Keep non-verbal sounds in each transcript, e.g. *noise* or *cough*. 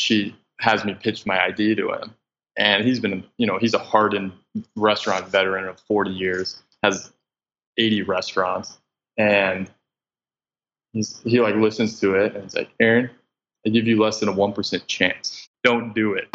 she has me pitch my idea to him. And he's been, you know, he's a hardened restaurant veteran of 40 years, has 80 restaurants, and he's he like listens to it and he's like, Aaron, I give you less than a one percent chance. Don't do it.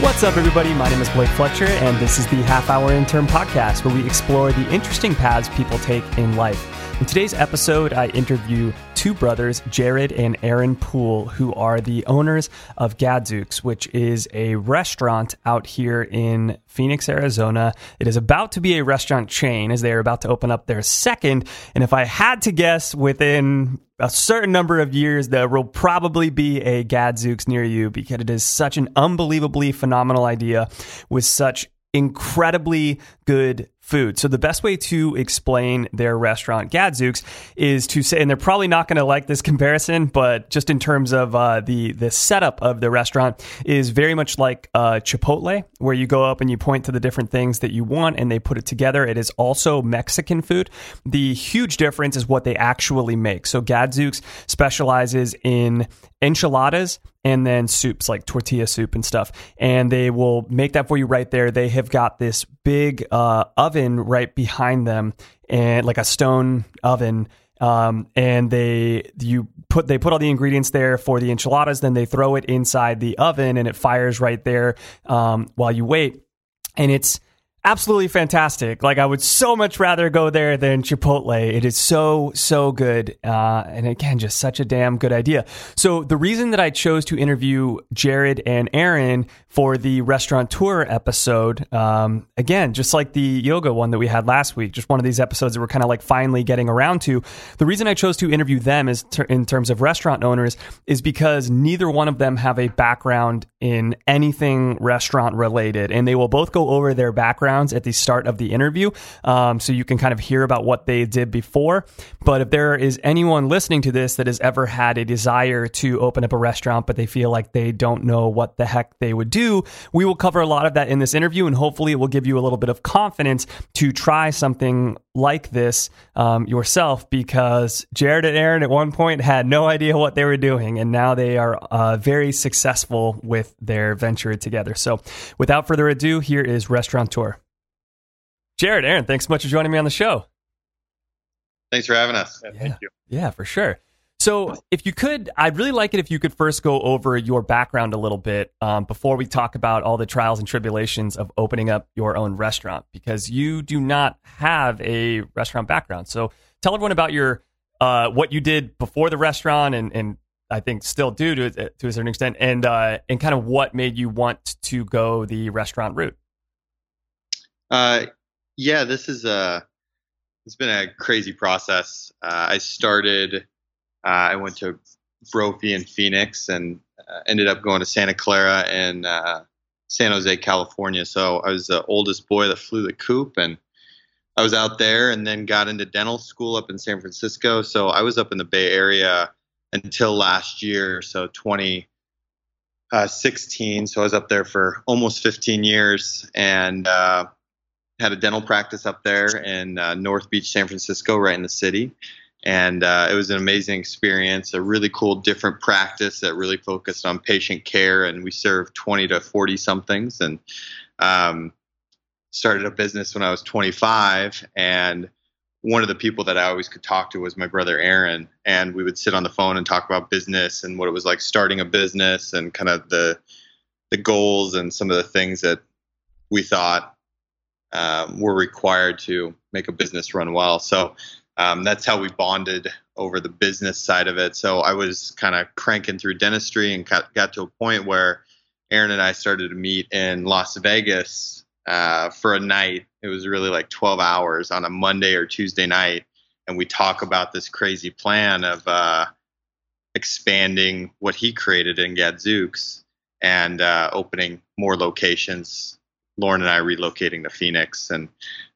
What's up, everybody? My name is Blake Fletcher, and this is the Half Hour Intern Podcast, where we explore the interesting paths people take in life. In today's episode, I interview two brothers, Jared and Aaron Poole, who are the owners of Gadzooks, which is a restaurant out here in Phoenix, Arizona. It is about to be a restaurant chain as they are about to open up their second. And if I had to guess, within a certain number of years, there will probably be a Gadzooks near you because it is such an unbelievably phenomenal idea with such incredibly good food. So the best way to explain their restaurant Gadzooks is to say, and they're probably not going to like this comparison, but just in terms of uh, the the setup of the restaurant is very much like uh, Chipotle, where you go up and you point to the different things that you want, and they put it together. It is also Mexican food. The huge difference is what they actually make. So Gadzooks specializes in enchiladas and then soups like tortilla soup and stuff. And they will make that for you right there. They have got this big uh, oven right behind them and like a stone oven. Um, and they you put they put all the ingredients there for the enchiladas. Then they throw it inside the oven and it fires right there um, while you wait. And it's absolutely fantastic. Like I would so much rather go there than Chipotle. It is so so good, uh, and again, just such a damn good idea. So the reason that I chose to interview Jared and Aaron for the restaurant tour episode, um, again, just like the yoga one that we had last week, just one of these episodes that we're kind of like finally getting around to. The reason I chose to interview them is ter- in terms of restaurant owners is because neither one of them have a background in anything restaurant related, and they will both go over their backgrounds at the start of the interview, um, so you can kind of hear about what they did before. But if there is anyone listening to this that has ever had a desire to open up a restaurant, but they feel like they don't know what the heck they would do, we will cover a lot of that in this interview, and hopefully, it will give you a little bit of confidence to try something like this um, yourself. Because Jared and Aaron at one point had no idea what they were doing, and now they are uh, very successful with their venture together. So, without further ado, here is Restaurant Tour. Jared, Aaron, thanks so much for joining me on the show. Thanks for having us. Yeah, Thank you. Yeah, for sure. So, if you could, I'd really like it if you could first go over your background a little bit um, before we talk about all the trials and tribulations of opening up your own restaurant, because you do not have a restaurant background. So, tell everyone about your uh, what you did before the restaurant, and, and I think still do to to a certain extent, and uh, and kind of what made you want to go the restaurant route. Uh, yeah, this is a it's been a crazy process. Uh, I started. Uh, I went to Brophy in Phoenix and uh, ended up going to Santa Clara in uh, San Jose, California. So I was the oldest boy that flew the coop, and I was out there, and then got into dental school up in San Francisco. So I was up in the Bay Area until last year, so 2016. So I was up there for almost 15 years, and uh, had a dental practice up there in uh, North Beach, San Francisco, right in the city. And uh, it was an amazing experience, a really cool, different practice that really focused on patient care. And we served 20 to 40 somethings and um, started a business when I was 25. And one of the people that I always could talk to was my brother Aaron. And we would sit on the phone and talk about business and what it was like starting a business and kind of the, the goals and some of the things that we thought um, were required to make a business run well. So um, that's how we bonded over the business side of it. So I was kind of cranking through dentistry and got, got to a point where Aaron and I started to meet in Las Vegas uh, for a night. It was really like 12 hours on a Monday or Tuesday night. And we talk about this crazy plan of uh, expanding what he created in Gadzooks and uh, opening more locations Lauren and I relocating to Phoenix, and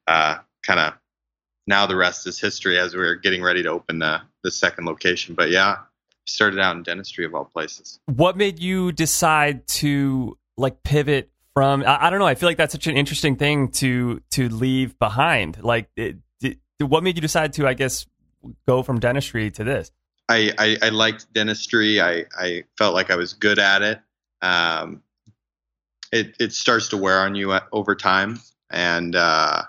uh, kind of now the rest is history as we're getting ready to open the the second location. But yeah, started out in dentistry of all places. What made you decide to like pivot from? I, I don't know. I feel like that's such an interesting thing to to leave behind. Like, it, it, what made you decide to? I guess go from dentistry to this. I, I, I liked dentistry. I, I felt like I was good at it. Um, it, it starts to wear on you at, over time. And uh,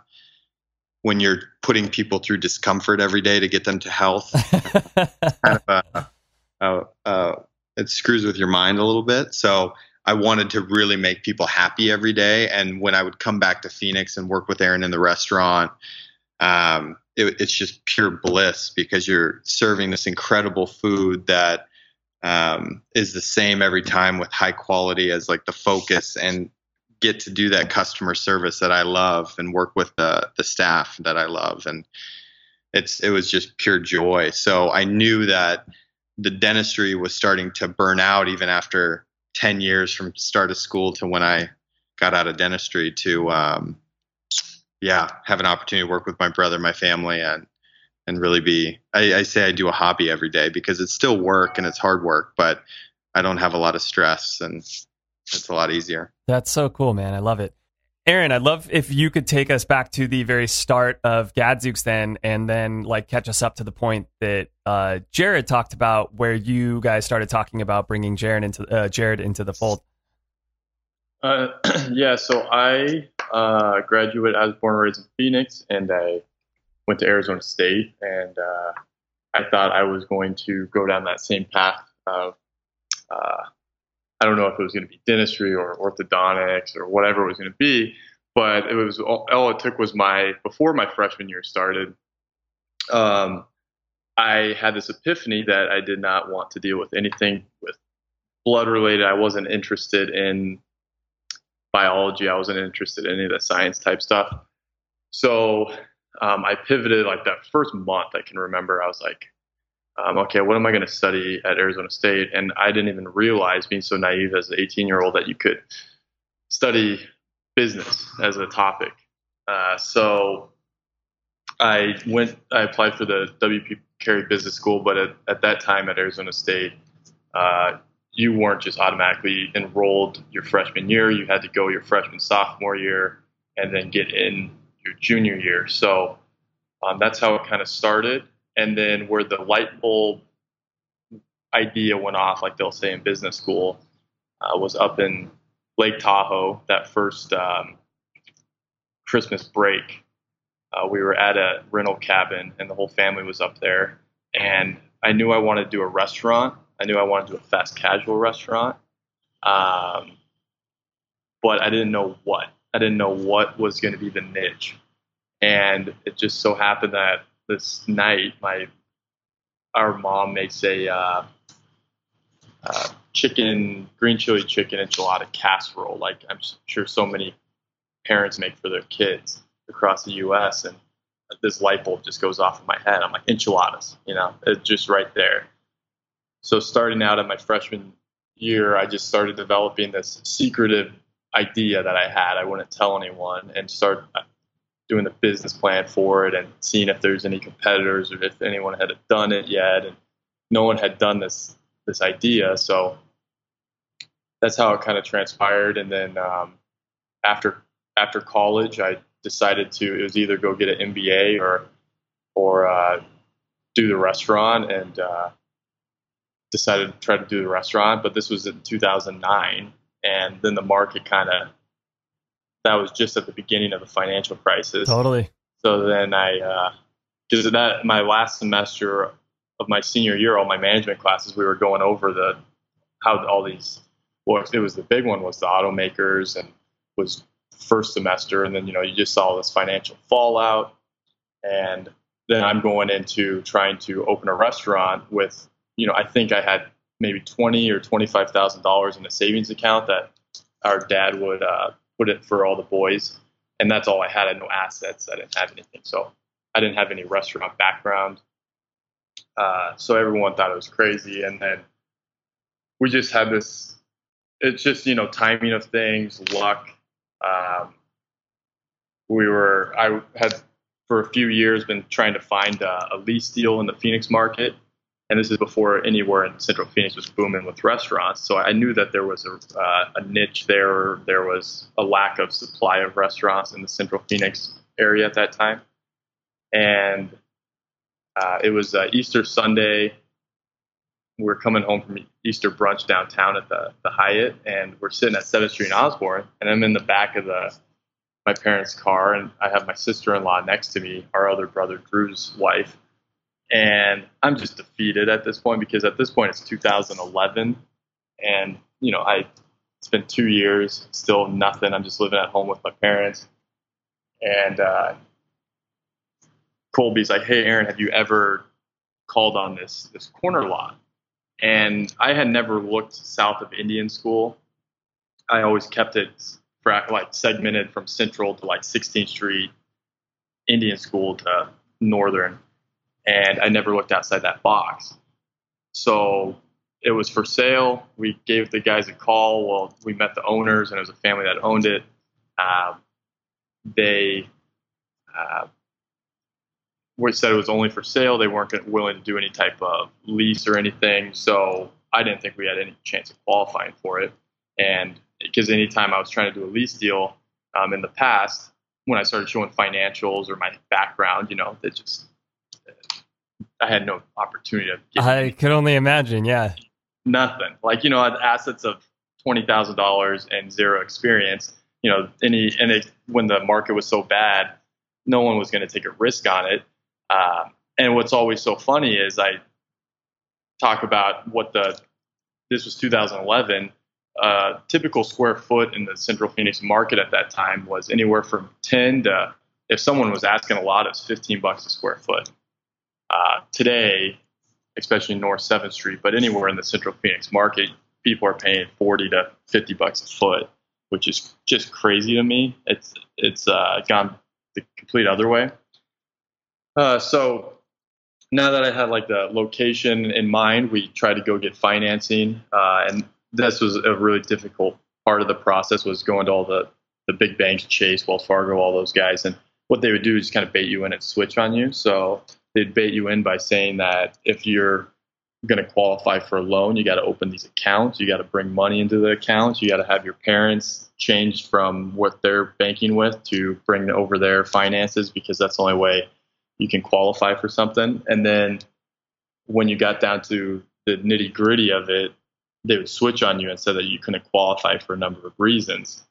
when you're putting people through discomfort every day to get them to health, *laughs* kind of a, a, a, it screws with your mind a little bit. So I wanted to really make people happy every day. And when I would come back to Phoenix and work with Aaron in the restaurant, um, it, it's just pure bliss because you're serving this incredible food that um, is the same every time with high quality as like the focus and get to do that customer service that I love and work with the the staff that I love and it's it was just pure joy. So I knew that the dentistry was starting to burn out even after 10 years from start of school to when I got out of dentistry to um, yeah, have an opportunity to work with my brother, my family, and and really be. I, I say I do a hobby every day because it's still work and it's hard work, but I don't have a lot of stress and it's a lot easier. That's so cool, man. I love it. Aaron, I'd love if you could take us back to the very start of Gadzooks then, and then like catch us up to the point that uh, Jared talked about, where you guys started talking about bringing Jared into uh, Jared into the fold. Uh, *clears throat* yeah, so I uh, graduated. I was born and raised in Phoenix, and I went to Arizona State, and uh, I thought I was going to go down that same path of. Uh, I don't know if it was going to be dentistry or orthodontics or whatever it was going to be, but it was all, all it took was my before my freshman year started. Um, I had this epiphany that I did not want to deal with anything with blood related. I wasn't interested in biology. I wasn't interested in any of the science type stuff. So um, I pivoted like that first month. I can remember I was like, um, okay, what am I going to study at Arizona State? And I didn't even realize, being so naive as an 18 year old, that you could study business as a topic. Uh, so I went, I applied for the WP Carey Business School, but at, at that time at Arizona State, uh, you weren't just automatically enrolled your freshman year. You had to go your freshman, sophomore year, and then get in your junior year. So um, that's how it kind of started. And then where the light bulb idea went off, like they'll say in business school, uh, was up in Lake Tahoe that first um, Christmas break. Uh, we were at a rental cabin, and the whole family was up there. And I knew I wanted to do a restaurant I knew I wanted to do a fast casual restaurant, um, but I didn't know what. I didn't know what was going to be the niche, and it just so happened that this night, my our mom makes a uh, uh, chicken green chili chicken enchilada casserole, like I'm sure so many parents make for their kids across the U.S. and this light bulb just goes off in my head. I'm like enchiladas, you know, it's just right there. So starting out at my freshman year, I just started developing this secretive idea that I had. I wouldn't tell anyone and start doing the business plan for it and seeing if there's any competitors or if anyone had done it yet. And no one had done this this idea. So that's how it kind of transpired. And then um, after after college, I decided to it was either go get an MBA or or uh, do the restaurant and uh, decided to try to do the restaurant, but this was in 2009, and then the market kind of that was just at the beginning of the financial crisis. Totally. So then I, because uh, that my last semester of my senior year, all my management classes, we were going over the how all these. Well, it was the big one was the automakers and was first semester, and then you know you just saw this financial fallout, and then I'm going into trying to open a restaurant with you know, I think I had maybe twenty or twenty five thousand dollars in a savings account that our dad would uh, put it for all the boys, and that's all I had. I had no assets. I didn't have anything, so I didn't have any restaurant background. Uh, so everyone thought it was crazy, and then we just had this. It's just you know timing of things, luck. Um, we were I had for a few years been trying to find a, a lease deal in the Phoenix market, and this is before anywhere in Central Phoenix was booming with restaurants. So I knew that there was a, uh, a niche there. There was a lack of supply of restaurants in the Central Phoenix area at that time, and uh, it was uh, Easter Sunday. We we're coming home from Easter brunch downtown at the, the Hyatt, and we're sitting at 7th Street in Osborn, and I'm in the back of the my parents' car, and I have my sister-in-law next to me, our other brother Drew's wife, and I'm just defeated at this point because at this point it's 2011, and you know I it's two years, still nothing. I'm just living at home with my parents, and uh, Colby's like, "Hey, Aaron, have you ever called on this this corner lot?" And I had never looked south of Indian School. I always kept it like segmented from Central to like 16th Street, Indian School to Northern, and I never looked outside that box. So it was for sale. We gave the guys a call. Well, we met the owners, and it was a family that owned it. Uh, they uh, said it was only for sale. They weren't willing to do any type of lease or anything. So I didn't think we had any chance of qualifying for it. And because anytime I was trying to do a lease deal um, in the past, when I started showing financials or my background, you know, that just I had no opportunity to get I could only imagine. Yeah. nothing. Like you know, I had assets of twenty thousand dollars and zero experience. You know, any and it, when the market was so bad, no one was going to take a risk on it. Uh, and what's always so funny is I talk about what the this was 2011. Uh, typical square foot in the Central Phoenix market at that time was anywhere from 10 to if someone was asking a lot, it was 15 bucks a square foot. Uh, today, especially North Seventh Street, but anywhere in the Central Phoenix market, people are paying 40 to 50 bucks a foot, which is just crazy to me. It's it's uh, gone the complete other way. Uh, so now that I had like the location in mind, we tried to go get financing, uh, and this was a really difficult part of the process. Was going to all the the big banks, Chase, Wells Fargo, all those guys, and what they would do is kind of bait you in and switch on you. So they'd bait you in by saying that if you're going to qualify for a loan, you got to open these accounts, you got to bring money into the accounts, you got to have your parents change from what they're banking with to bring over their finances because that's the only way you can qualify for something. And then when you got down to the nitty gritty of it, they would switch on you and say that you couldn't qualify for a number of reasons.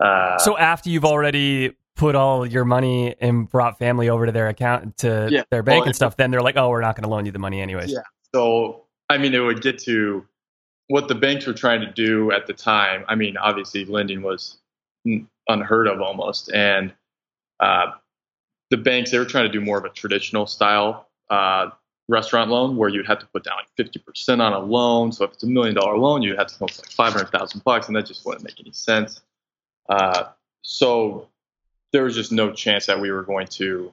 Uh, So after you've already put all your money and brought family over to their account to Yeah. their bank Well, and stuff, then they're like, "Oh, we're not going to loan you the money anyways." Yeah. So, I mean, it would get to what the banks were trying to do at the time. I mean, obviously, lending was unheard of almost. And uh, the banks, they were trying to do more of a traditional style uh, restaurant loan where you'd have to put down like 50% on a loan. So, if it's a million dollar loan, you'd have to with like 500,000 bucks, and that just wouldn't make any sense. Uh, so, there was just no chance that we were going to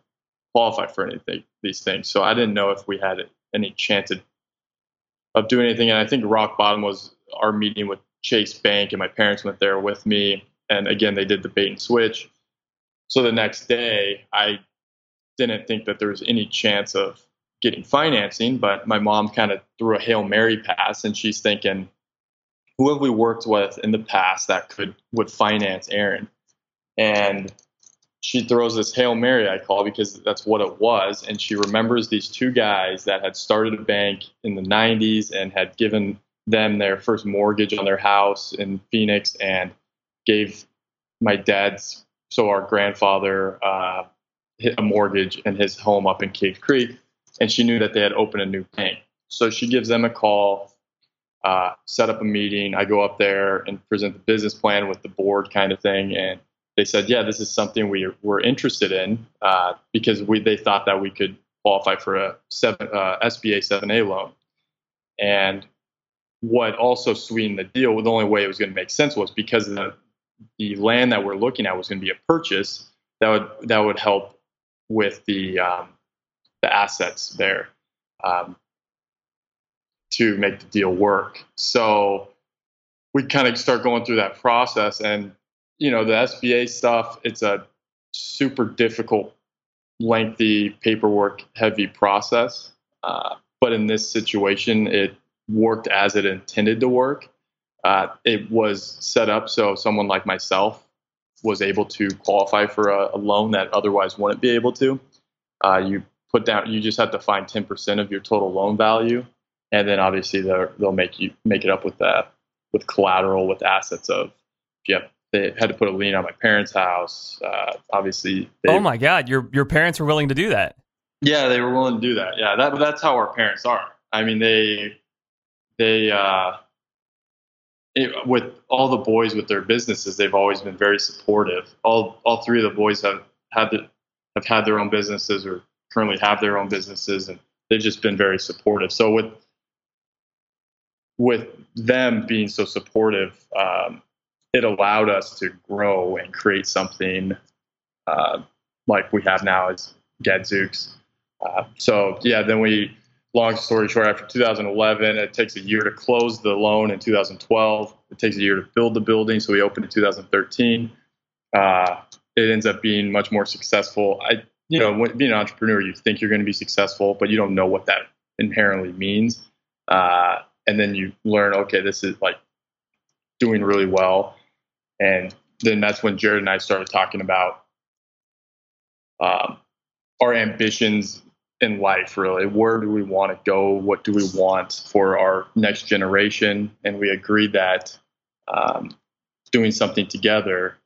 qualify for anything these things. So I didn't know if we had any chance of, of doing anything. And I think rock bottom was our meeting with Chase Bank, and my parents went there with me. And again, they did the bait and switch. So the next day, I didn't think that there was any chance of getting financing, but my mom kind of threw a hail mary pass, and she's thinking, who have we worked with in the past that could would finance Aaron? And she throws this Hail Mary, I call because that's what it was. And she remembers these two guys that had started a bank in the 90s and had given them their first mortgage on their house in Phoenix and gave my dad's, so our grandfather, uh, a mortgage in his home up in Cave Creek. And she knew that they had opened a new bank. So she gives them a call, uh, set up a meeting. I go up there and present the business plan with the board kind of thing. And they said, yeah, this is something we were interested in uh, because we they thought that we could qualify for a seven, uh, SBA 7A loan. And what also sweetened the deal, the only way it was going to make sense was because the the land that we're looking at was going to be a purchase that would that would help with the um, the assets there um, to make the deal work. So we kind of start going through that process and you know the SBA stuff. It's a super difficult, lengthy, paperwork heavy process. Uh, but in this situation, it worked as it intended to work. Uh, it was set up so someone like myself was able to qualify for a, a loan that otherwise wouldn't be able to. Uh, you put down, you just have to find 10% of your total loan value, and then obviously they'll make you make it up with that with collateral with assets of yep they had to put a lien on my parents' house. Uh, obviously, they, oh my God, your your parents were willing to do that. yeah, they were willing to do that. Yeah, that that's how our parents are. I mean, they they uh, it, with all the boys with their businesses, they've always been very supportive. All all three of the boys have had the, have had their own businesses or currently have their own businesses, and they've just been very supportive. So with with them being so supportive, um, it allowed us to grow and create something uh, like we have now as Gadzooks. Uh, so yeah, then we, long story short, after 2011, it takes a year to close the loan in 2012. It takes a year to build the building, so we opened in 2013. Uh, it ends up being much more successful. I, you know, when, being an entrepreneur, you think you're going to be successful, but you don't know what that inherently means. Uh, and then you learn, okay, this is like doing really well. And then that's when Jared and I started talking about um, our ambitions in life, really. Where do we want to go? What do we want for our next generation? And we agreed that um, doing something together,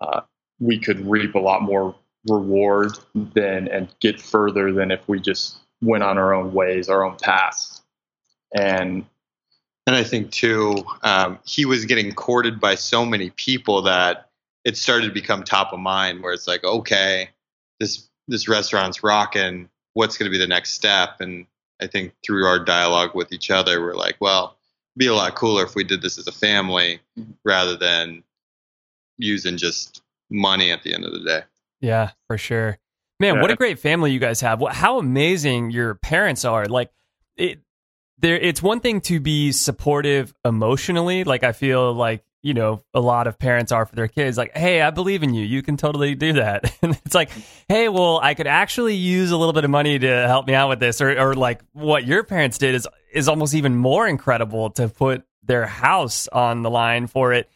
uh, we could reap a lot more reward than and get further than if we just went on our own ways, our own paths. And And I think too, um, he was getting courted by so many people that it started to become top of mind. Where it's like, okay, this this restaurant's rocking. What's going to be the next step? And I think through our dialogue with each other, we're like, well, it'd be a lot cooler if we did this as a family rather than using just money at the end of the day. Yeah, for sure. Man, what a great family you guys have. How amazing your parents are. Like it there it's one thing to be supportive emotionally. Like I feel like, you know, a lot of parents are for their kids like, "Hey, I believe in you. You can totally do that." *laughs* And it's like, "Hey, well, I could actually use a little bit of money to help me out with this." Or or like what your parents did is is almost even more incredible to put their house on the line for it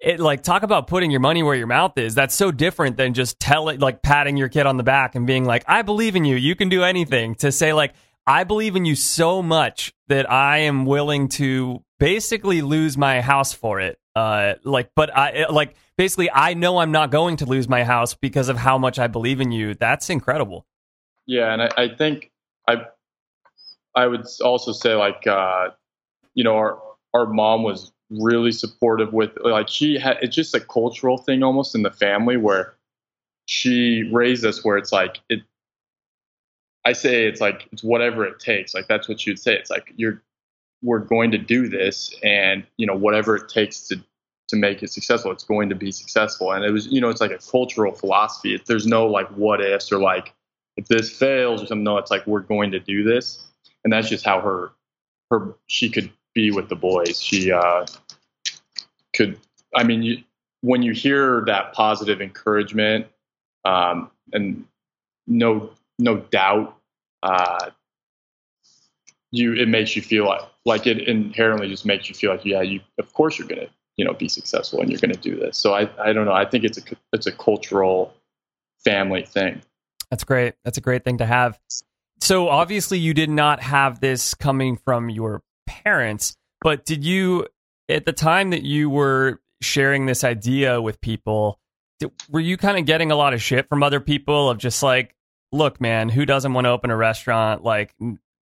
it like talk about putting your money where your mouth is. That's so different than just tell it like patting your kid on the back and being like, I believe in you. You can do anything. To say like, I believe in you so much that I am willing to basically lose my house for it. Uh, like, but I like basically I know I'm not going to lose my house because of how much I believe in you. That's incredible. Yeah, and I, I think I I would also say like uh, you know our our mom was really supportive with like she had it's just a cultural thing almost in the family where she raised us where it's like it I say it's like it's whatever it takes like that's what you'd say it's like you're we're going to do this and you know whatever it takes to to make it successful it's going to be successful. And it was you know it's like a cultural philosophy. There's no like what ifs or like if this fails or something no it's like we're going to do this. And that's just how her her she could be with the boys. She uh could i mean you, when you hear that positive encouragement um and no no doubt uh you it makes you feel like like it inherently just makes you feel like yeah you of course you're gonna you know be successful and you're gonna do this so i i don't know i think it's a it's a cultural family thing That's great. That's a great thing to have. So obviously you did not have this coming from your parents, but did you at the time that you were sharing this idea with people, did, were you kind of getting a lot of shit from other people of just like, look, man, who doesn't want to open a restaurant? Like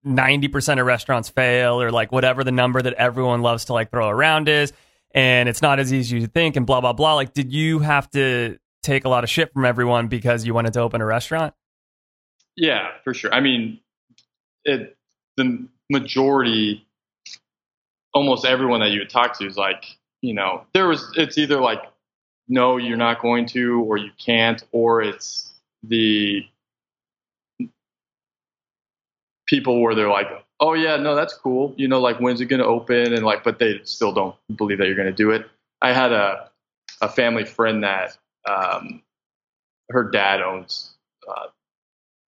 90% of restaurants fail or like whatever the number that everyone loves to like throw around is. And it's not as easy as you think and blah, blah, blah. Like, did you have to take a lot of shit from everyone because you wanted to open a restaurant? Yeah, for sure. I mean, it the majority, almost everyone that you would talk to is like, you know, there was. It's either like, no, you're not going to, or you can't, or it's the people where they're like, oh yeah, no, that's cool. You know, like when's it going to open, and like, but they still don't believe that you're going to do it. I had a a family friend that um, her dad owns uh,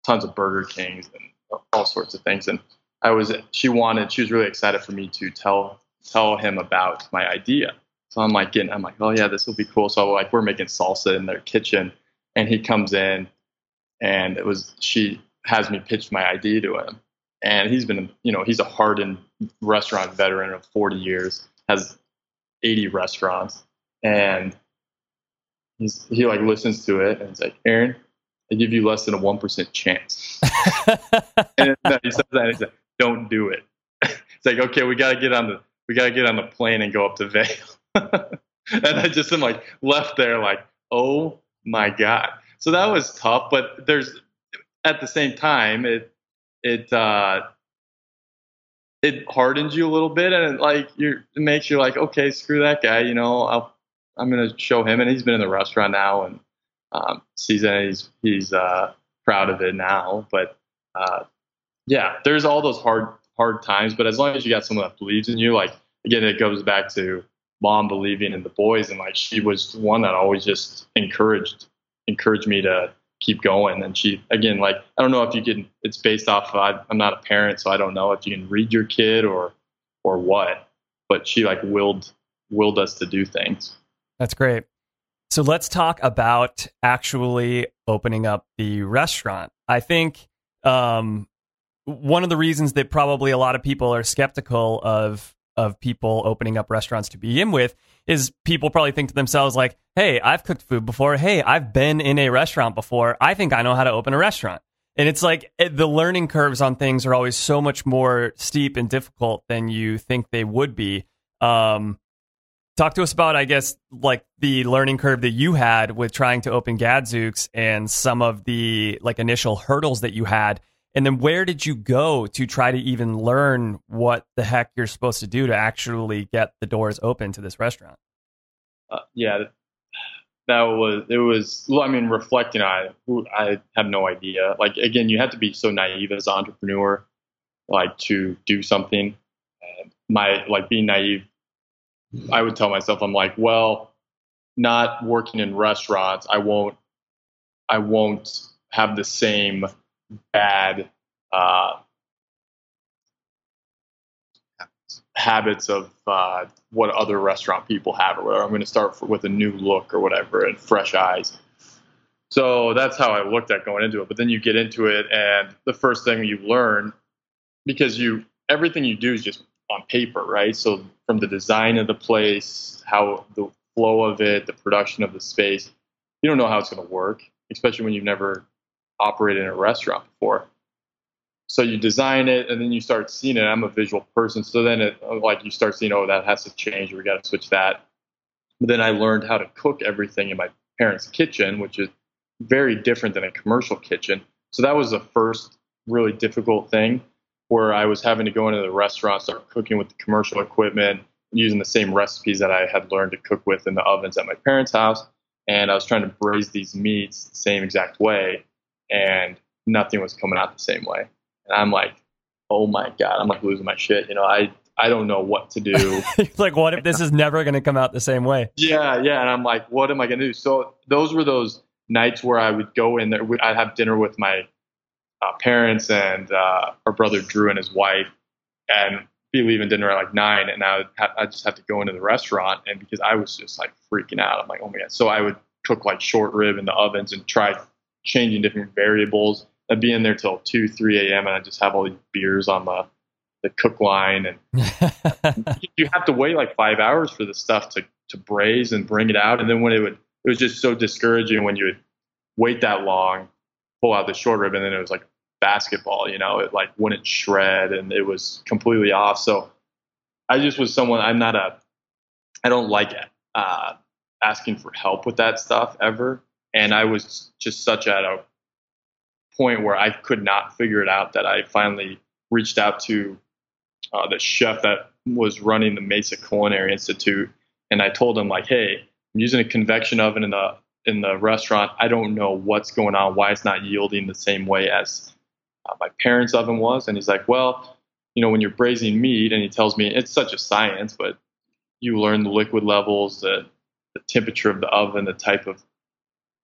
tons of Burger Kings and all sorts of things. And I was, she wanted, she was really excited for me to tell tell him about my idea. So I'm like getting, I'm like, oh yeah, this will be cool. So like we're making salsa in their kitchen, and he comes in, and it was she has me pitch my idea to him, and he's been, you know, he's a hardened restaurant veteran of 40 years, has 80 restaurants, and he's he like listens to it and he's like, Aaron, I give you less than a one percent chance. *laughs* and he says that and he's like, don't do it. *laughs* it's like, okay, we gotta get on the we gotta get on the plane and go up to Vail. *laughs* and I just am like left there like, oh my god. So that was tough, but there's at the same time it it uh it hardens you a little bit and it like you it makes you like okay screw that guy you know I'll I'm gonna show him and he's been in the restaurant now and um, sees he's he's uh, proud of it now but uh, yeah there's all those hard hard times but as long as you got someone that believes in you like again it goes back to mom believing in the boys and like she was one that always just encouraged encouraged me to keep going and she again like i don't know if you can it's based off of, I, i'm not a parent so i don't know if you can read your kid or or what but she like willed willed us to do things That's great. So let's talk about actually opening up the restaurant. I think um, one of the reasons that probably a lot of people are skeptical of of people opening up restaurants to begin with is people probably think to themselves like, "Hey, I've cooked food before. Hey, I've been in a restaurant before. I think I know how to open a restaurant." And it's like the learning curves on things are always so much more steep and difficult than you think they would be. Um, talk to us about, I guess, like the learning curve that you had with trying to open Gadzooks and some of the like initial hurdles that you had. And then where did you go to try to even learn what the heck you're supposed to do to actually get the doors open to this restaurant? uh, yeah, that was it was. Well, I mean, reflecting on it, I have no idea. Like again, you have to be so naive as an entrepreneur, like to do something. My like being naive, I would tell myself, I'm like, well, not working in restaurants, I won't, I won't have the same bad uh, habits of uh, what other restaurant people have or whatever. I'm going to start with a new look or whatever and fresh eyes. So that's how I looked at going into it. But then you get into it, and the first thing you learn, because you everything you do is just on paper, right? So from the design of the place, how the flow of it, the production of the space, you don't know how it's going to work, especially when you've never operated in a restaurant before. So you design it and then you start seeing it. I'm a visual person so then it like you start seeing oh that has to change we got to switch that. But then i learned how to cook everything in my parents kitchen which is very different than a commercial kitchen. So that was the first really difficult thing where i was having to go into the restaurant start cooking with the commercial equipment using the same recipes that i had learned to cook with in the ovens at my parents house. And i was trying to braise these meats the same exact way and nothing was coming out the same way and I'm like, oh my god, I'm like losing my shit. You know, I I don't know what to do. *laughs* like, what if this is never going to come out the same way? yeah, yeah, and I'm like, what am I gonna do? So those were those nights where I would go in there. I'd have dinner with my uh, parents and uh, our brother Drew and his wife, and be leaving dinner at like nine, and I would ha- I just have to go into the restaurant, and because I was just like freaking out, I'm like, oh my god. So I would cook like short rib in the ovens and try changing different variables. I'd be in there till two, three a.m. and I just have all these beers on the the cook line, and *laughs* you have to wait like five hours for the stuff to to braise and bring it out. And then when it would, it was just so discouraging when you would wait that long, pull out the short rib, and then it was like basketball. You know, it like wouldn't shred, and it was completely off. So I just was someone. I'm not a. I don't like uh, asking for help with that stuff ever, and I was just such at a point where I could not figure it out that I finally reached out to uh, the chef that was running the Mesa Culinary Institute, and I told him like, "Hey, I'm using a convection oven in the in the restaurant. I don't know what's going on. Why it's not yielding the same way as uh, my parents' oven was." And he's like, "Well, you know, when you're braising meat," and he tells me it's such a science, but you learn the liquid levels, the the temperature of the oven, the type of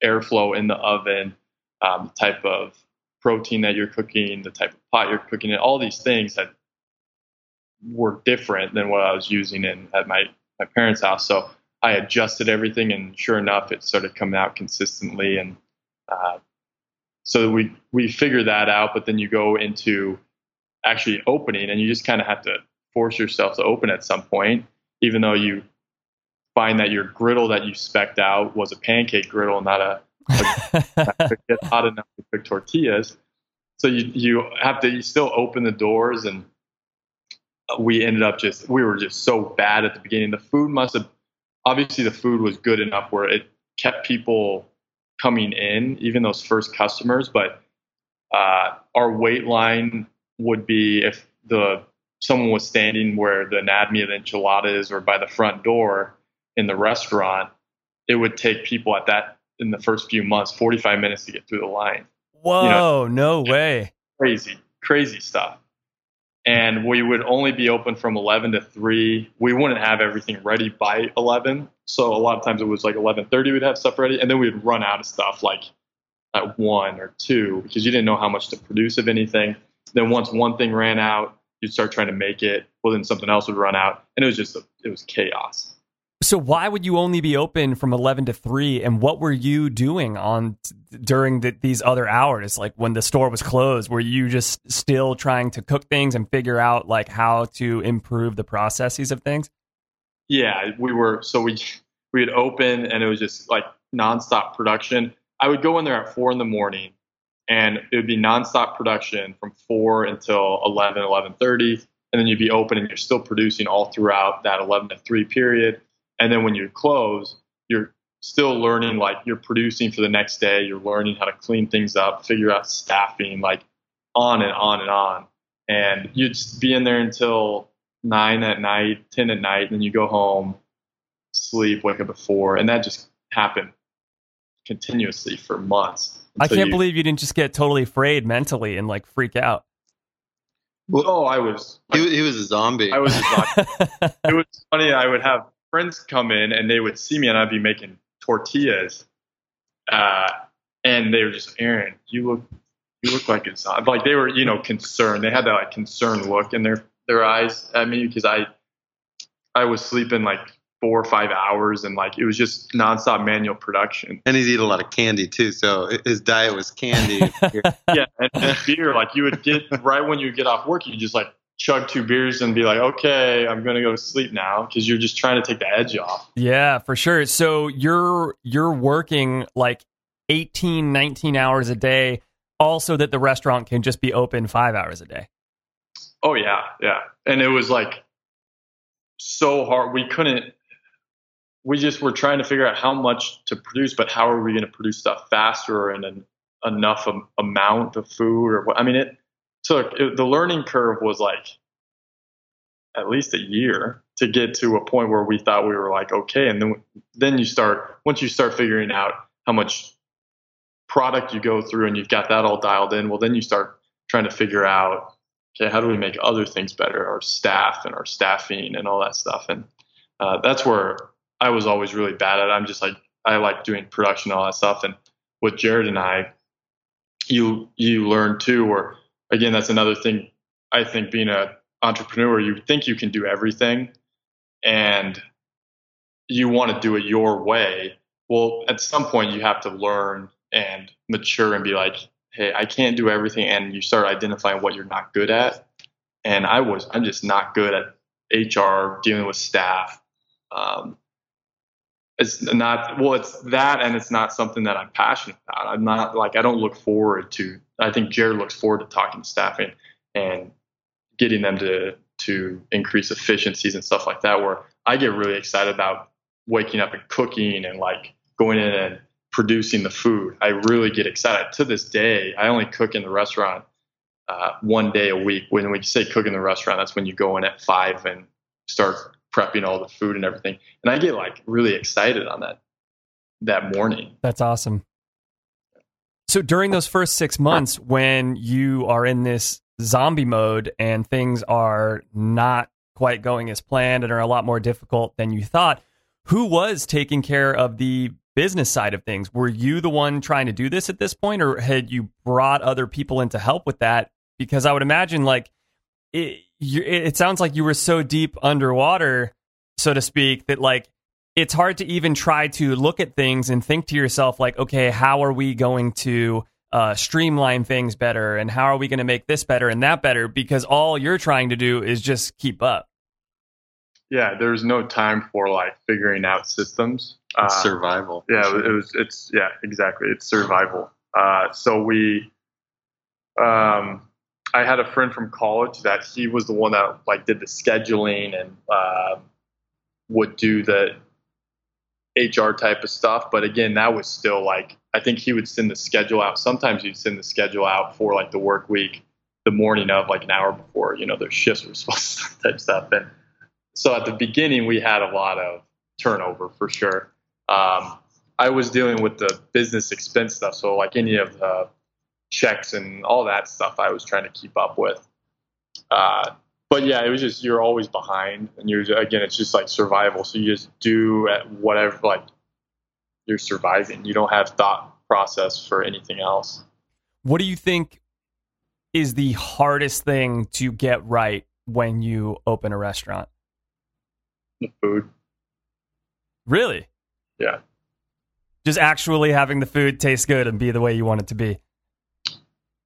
airflow in the oven, um, the type of protein that you're cooking, the type of pot you're cooking in, all these things that were different than what I was using in at my my parents' house. So I adjusted everything, and sure enough, it started coming out consistently. And uh, so we we figured that out. But then you go into actually opening, and you just kind of have to force yourself to open at some point, even though you find that your griddle that you specked out was a pancake griddle, not a, a *laughs* get hot enough to cook tortillas. So you you have to you still open the doors, and we ended up just we were just so bad at the beginning. The food must have obviously the food was good enough where it kept people coming in, even those first customers. But uh, our wait line would be if the someone was standing where the anatomy of the enchilada is or by the front door in the restaurant, it would take people at that in the first few months 45 minutes to get through the line. Whoa, you know, no way. Crazy, crazy stuff. And we would only be open from 11 to 3. We wouldn't have everything ready by 11. So a lot of times it was like 11:30 we'd have stuff ready and then we'd run out of stuff like at 1 or 2 because you didn't know how much to produce of anything. Then once one thing ran out, you'd start trying to make it. Well, then something else would run out and it was just a, it was chaos. So why would you only be open from 11 to 3 and what were you doing on during the, these other hours like when the store was closed were you just still trying to cook things and figure out like how to improve the processes of things? Yeah, we were so we we would open and it was just like nonstop production. I would go in there at 4 in the morning and it would be nonstop production from 4 until 11 11:30 and then you'd be open and you're still producing all throughout that 11 to 3 period and then when you close, you're still learning, like you're producing for the next day. You're learning how to clean things up, figure out staffing, like on and on and on. And you'd be in there until nine at night, 10 at night, and then you go home, sleep, wake up at four. And that just happened continuously for months. I can't you, believe you didn't just get totally afraid mentally and like freak out. Well, oh, I was. He, he was a zombie. I was a zombie. *laughs* it was funny. I would have friends come in and they would see me and I'd be making tortillas, uh, and they were just Aaron, you look you look like it's like they were you know concerned. They had that like concerned look in their their eyes at me because I I was sleeping like four or five hours and like it was just nonstop manual production. And he's eat a lot of candy too, so his diet was candy. *laughs* yeah, and, and beer. Like you would get right when you get off work, you just like chug two beers and be like, okay, I'm going to go to sleep now because you're just trying to take the edge off. Yeah, for sure. So you're you're working like 18, 19 hours a day, also that the restaurant can just be open five hours a day. Oh yeah, yeah. And it was like so hard. We couldn't. We just were trying to figure out how much to produce, but how are we going to produce stuff faster and an enough amount of food? Or what? I mean, it took it, the learning curve was like at least a year to get to a point where we thought we were like okay. And then then you start once you start figuring out how much product you go through and you've got that all dialed in well then you start trying to figure out okay how do we make other things better? Our staff and our staffing and all that stuff. And uh, that's where i was always really bad at. I'm just like i like doing production and all that stuff. And with jared and i you you learn too where again, that's another thing. I think being an entrepreneur, you think you can do everything, and you want to do it your way. Well, at some point, you have to learn and mature and be like, hey, I can't do everything. And you start identifying what you're not good at. And I was, I'm just not good at HR, dealing with staff. Um, it's not well it's that and it's not something that i'm passionate about. I'm not like i don't look forward to i think jared looks forward to talking to staff and, and getting them to to increase efficiencies and stuff like that where i get really excited about waking up and cooking and like going in and producing the food. I really get excited. To this day i only cook in the restaurant uh, one day a week. When we say cook in the restaurant that's when you go in at five and start prepping all the food and everything. And I get like really excited on that that morning. That's awesome. So during those first six months, when you are in this zombie mode and things are not quite going as planned and are a lot more difficult than you thought, who was taking care of the business side of things. Were you the one trying to do this at this point, or had you brought other people in to help with that? Because I would imagine, like, it, you, it sounds like you were so deep underwater, so to speak, that like it's hard to even try to look at things and think to yourself, like, okay, how are we going to uh, streamline things better, and how are we going to make this better and that better? Because all you're trying to do is just keep up. Yeah, there's no time for like figuring out systems. Uh, survival. yeah, it was. It's yeah, exactly. It's survival. Uh, so we, um, I had a friend from college that he was the one that like did the scheduling and uh, would do the HR type of stuff. But again, that was still like I think he would send the schedule out. Sometimes he'd send the schedule out for like the work week, the morning of, like an hour before. You know, their shifts were *laughs* supposed to type stuff. And so at the beginning, we had a lot of turnover for sure. Um, I was dealing with the business expense stuff, so like any of the checks and all that stuff, I was trying to keep up with. Uh, but yeah, it was just you're always behind, and you're again, it's just like survival. So you just do at whatever like you're surviving. You don't have thought process for anything else. What do you think is the hardest thing to get right when you open a restaurant? The food, Really? yeah, Just actually having the food taste good and be the way you want it to be.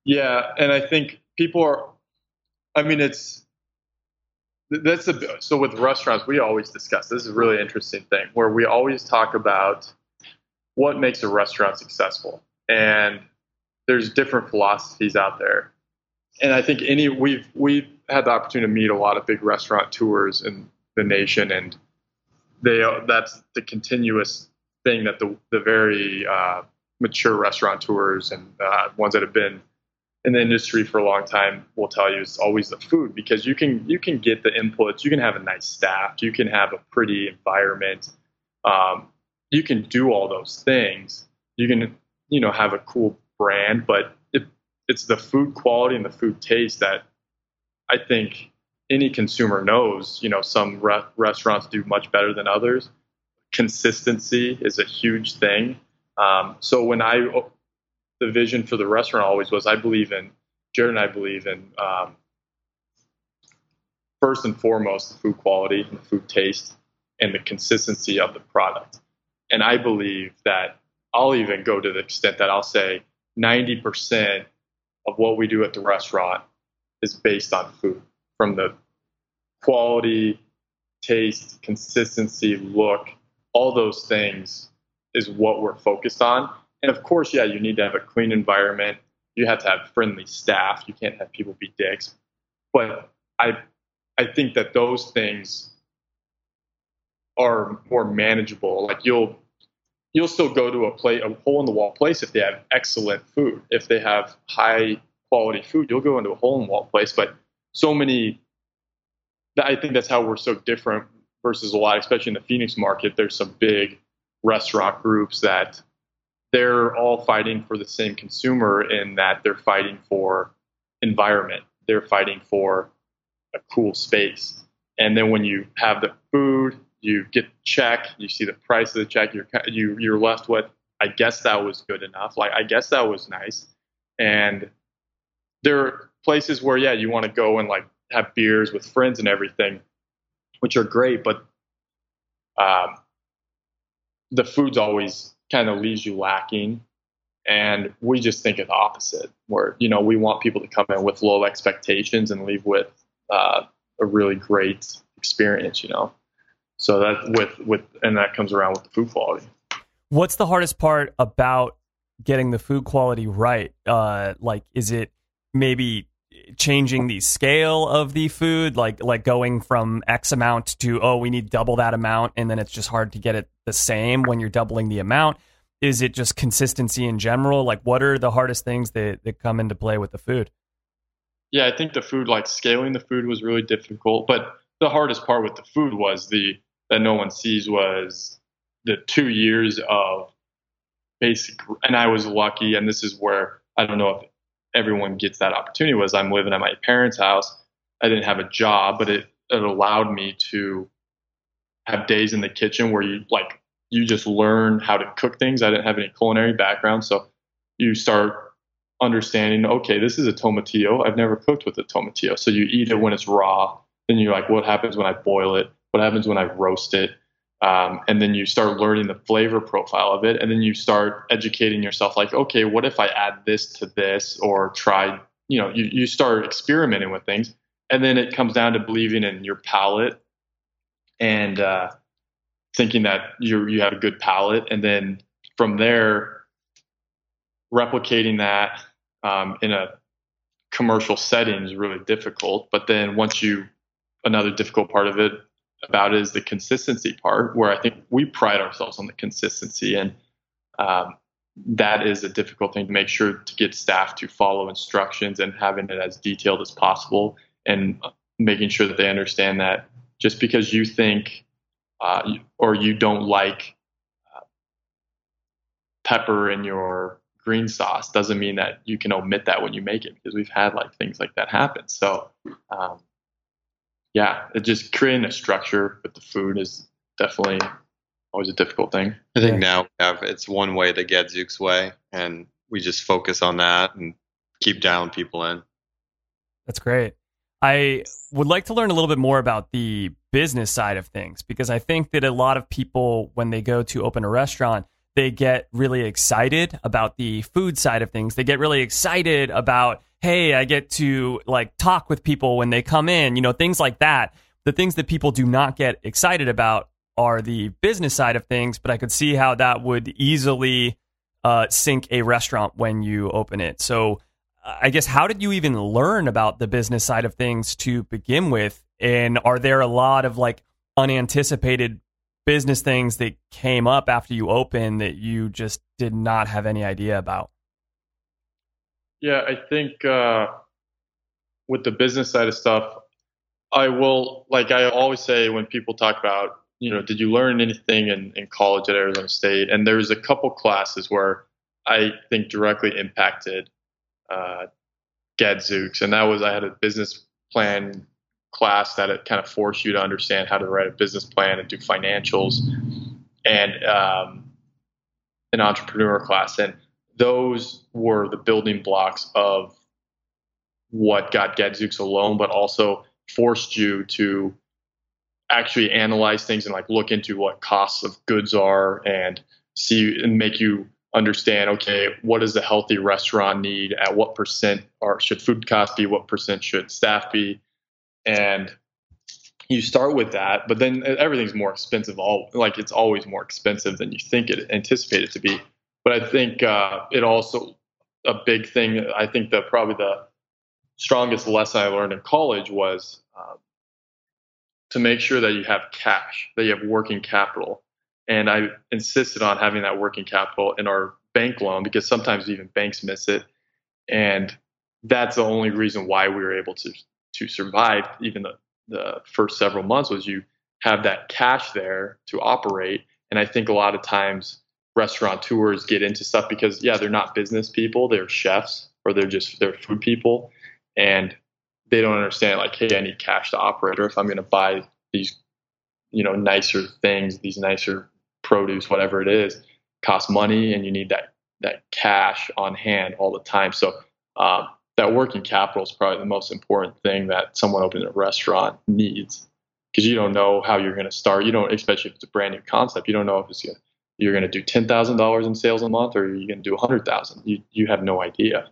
Yeah, and I think people are. I mean, it's that's a so with restaurants we always discuss. This is a really interesting thing where we always talk about what makes a restaurant successful, and there's different philosophies out there. And I think any we've we've had the opportunity to meet a lot of big restaurateurs in the nation, and they that's the continuous thing that the the very uh, mature restaurateurs and uh, ones that have been in the industry for a long time will tell you it's always the food because you can you can get the inputs. You can have a nice staff. You can have a pretty environment. Um, you can do all those things. You can you know have a cool brand but it, it's the food quality and the food taste that i think any consumer knows. You know some re- restaurants do much better than others. Consistency is a huge thing. Um, so when i the vision for the restaurant always was I believe in Jared and I believe in um, first and foremost the food quality and the food taste and the consistency of the product. And I believe that I'll even go to the extent that I'll say 90% of what we do at the restaurant is based on food from the quality, taste, consistency, look, all those things is what we're focused on. And of course, yeah, you need to have a clean environment. You have to have friendly staff. You can't have people be dicks. But I, I think that those things are more manageable. Like you'll, you'll still go to a play, a hole in the wall place if they have excellent food. If they have high quality food, you'll go into a hole in the wall place. But so many, I think that's how we're so different versus a lot, especially in the Phoenix market. There's some big restaurant groups that they're all fighting for the same consumer in that they're fighting for environment. They're fighting for a cool space. And then when you have the food, you get the check, you see the price of the check, you're you you're left with I guess that was good enough. Like I guess that was nice. And there are places where yeah, you want to go and like have beers with friends and everything, which are great, but um, the food's always kind of leaves you lacking. And we just think of the opposite, where you know we want people to come in with low expectations and leave with uh, a really great experience. You know, so that with with and that comes around with the food quality. What's the hardest part about getting the food quality right? Uh, like, is it maybe changing the scale of the food, like like going from X amount to oh, we need double that amount, and then it's just hard to get it the same when you're doubling the amount? Is it just consistency in general? Like, what are the hardest things that, that come into play with the food? Yeah, I think the food, like scaling the food, was really difficult. But the hardest part with the food was the that no one sees was the two years of basic. And I was lucky, and this is where I don't know if everyone gets that opportunity. Was I'm living at my parents' house. I didn't have a job, but it it allowed me to have days in the kitchen where you like you just learn how to cook things. I didn't have any culinary background, so you start understanding. Okay, this is a tomatillo. I've never cooked with a tomatillo, so you eat it when it's raw. Then you're like, what happens when I boil it? What happens when I roast it? Um, and then you start learning the flavor profile of it, and then you start educating yourself. Like, okay, what if I add this to this, or try? You know, you you start experimenting with things, and then it comes down to believing in your palate and uh, thinking that you you have a good palate, and then from there, replicating that um, in a commercial setting is really difficult. But then once you, another difficult part of it about is the consistency part, where I think we pride ourselves on the consistency, and um, that is a difficult thing to make sure to get staff to follow instructions and having it as detailed as possible, and making sure that they understand that just because you think uh, or you don't like uh, pepper in your green sauce doesn't mean that you can omit that when you make it because we've had like things like that happen. So, um, yeah, it just creating a structure with the food is definitely always a difficult thing. I think now we have it's one way the Gadzooks way, and we just focus on that and keep dialing people in. That's great. I would like to learn a little bit more about the business side of things because I think that a lot of people, when they go to open a restaurant, they get really excited about the food side of things. They get really excited about, hey, I get to like talk with people when they come in, you know, things like that. The things that people do not get excited about are the business side of things, but I could see how that would easily uh, sink a restaurant when you open it. So, I guess how did you even learn about the business side of things to begin with? And are there a lot of like unanticipated business things that came up after you opened that you just did not have any idea about? Yeah, I think uh, with the business side of stuff, I will like I always say when people talk about you know did you learn anything in, in college at Arizona State? And there's a couple classes where I think directly impacted uh, Gadzooks, and that was I had a business plan class that it kind of forced you to understand how to write a business plan and do financials, and um, an entrepreneur class, and those were the building blocks of what got Gadzooks alone, but also forced you to actually analyze things and like look into what costs of goods are and see and make you understand okay what does a healthy restaurant need? At what percent or should food cost be? What percent should staff be? And you start with that but then everything's more expensive all like it's always more expensive than you think it anticipated to be but i think uh, it also a big thing i think that probably the strongest lesson i learned in college was uh, to make sure that you have cash that you have working capital and I insisted on having that working capital in our bank loan because sometimes even banks miss it. And that's the only reason why we were able to to survive even the, the first several months was you have that cash there to operate. And I think a lot of times restaurateurs get into stuff because yeah, they're not business people, they're chefs or they're just they're food people and they don't understand like, hey, I need cash to operate or if I'm gonna buy these you know nicer things these nicer produce, whatever it is, costs money, and you need that that cash on hand all the time. So um, that working capital is probably the most important thing that someone opening a restaurant needs because you don't know how you're going to start. You don't, especially if it's a brand new concept, you don't know if it's gonna, you're going to do ten thousand dollars in sales a month or you're going to do a hundred thousand. You you have no idea.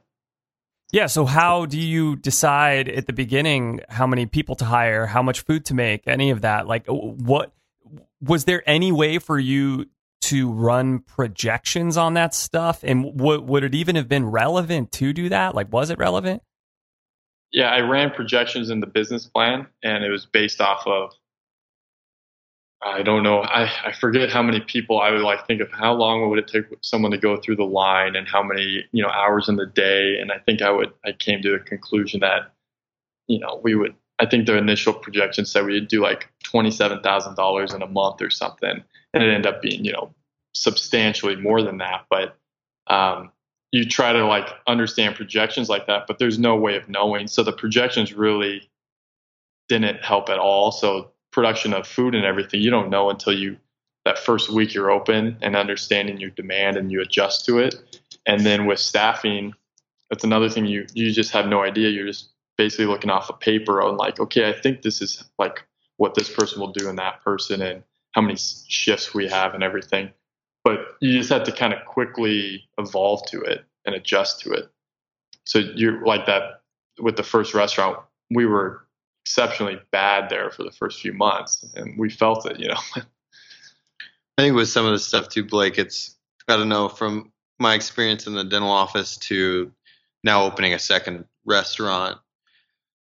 Yeah. So how do you decide at the beginning how many people to hire, how much food to make, any of that? Like what was there any way for you to run projections on that stuff? And w- would it even have been relevant to do that? Like, was it relevant? Yeah, I ran projections in the business plan, and it was based off of I don't know. I, I forget how many people I would like think of how long would it take someone to go through the line and how many, you know, hours in the day. And I think I would, I came to the conclusion that, you know, we would I think the initial projection said we'd do like twenty-seven thousand dollars in a month or something, and it ended up being you know substantially more than that. But um, you try to like understand projections like that, but there's no way of knowing. So the projections really didn't help at all. So production of food and everything, you don't know until you that first week you're open and understanding your demand and you adjust to it. And then with staffing, that's another thing you you just have no idea. You're just basically looking off a paper on like, okay, I think this is like what this person will do and that person and how many shifts we have and everything. But you just have to kind of quickly evolve to it and adjust to it. So you're like that with the first restaurant, we were exceptionally bad there for the first few months and we felt it, you know. *laughs* I think with some of the stuff too, Blake, it's I don't know from my experience in the dental office to now opening a second restaurant.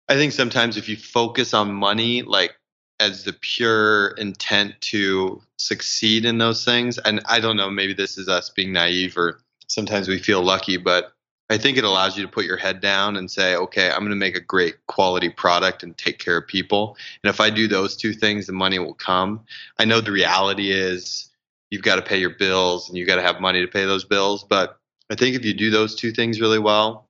I think sometimes if you focus on money, like as the pure intent to succeed in those things, and I don't know, maybe this is us being naive or sometimes we feel lucky, but I think it allows you to put your head down and say, okay, I'm going to make a great quality product and take care of people. And if I do those two things, the money will come. I know the reality is you've got to pay your bills and you've got to have money to pay those bills. But I think if you do those two things really well,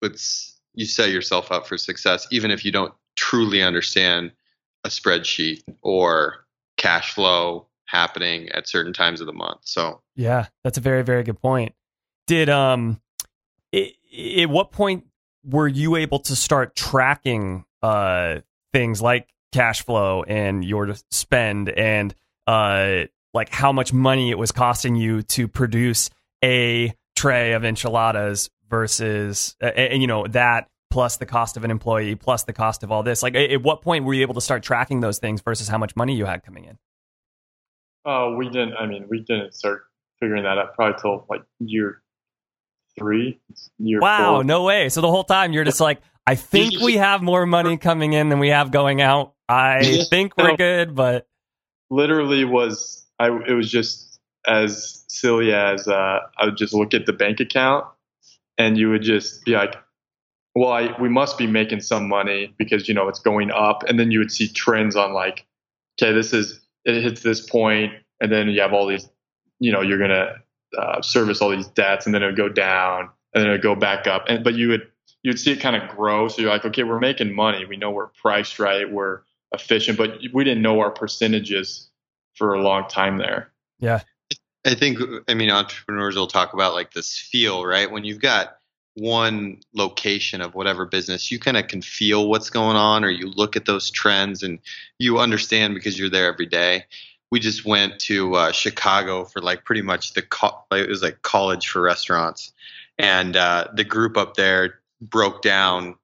it's you set yourself up for success, even if you don't truly understand a spreadsheet or cash flow happening at certain times of the month. So Yeah, that's a very very good point. Did um at what point were you able to start tracking uh things like cash flow and your spend and uh like how much money it was costing you to produce a tray of enchiladas versus uh, and you know that plus the cost of an employee plus the cost of all this? Like at what point were you able to start tracking those things versus how much money you had coming in? Uh we didn't i mean we didn't start figuring that out probably till like year three year wow four. no way. So the whole time you're just like i think we *laughs* have more money coming in than we have going out. I think we're good but literally was i it was just as silly as uh i would just look at the bank account and you would just be like well I, we must be making some money because you know it's going up. And then you would see trends on like okay this is it hits this point and then you have all these you know you're gonna uh, service all these debts and then it would go down and then it would go back up. And but you would you'd see it kind of grow so you're like okay we're making money. We know we're priced right. We're efficient. But we didn't know our percentages for a long time there. Yeah. I think I mean entrepreneurs will talk about like this feel, right? When you've got one location of whatever business, you kind of can feel what's going on or you look at those trends and you understand because you're there every day. We just went to uh, Chicago for like pretty much the co- it was like college for restaurants, and uh, the group up there broke down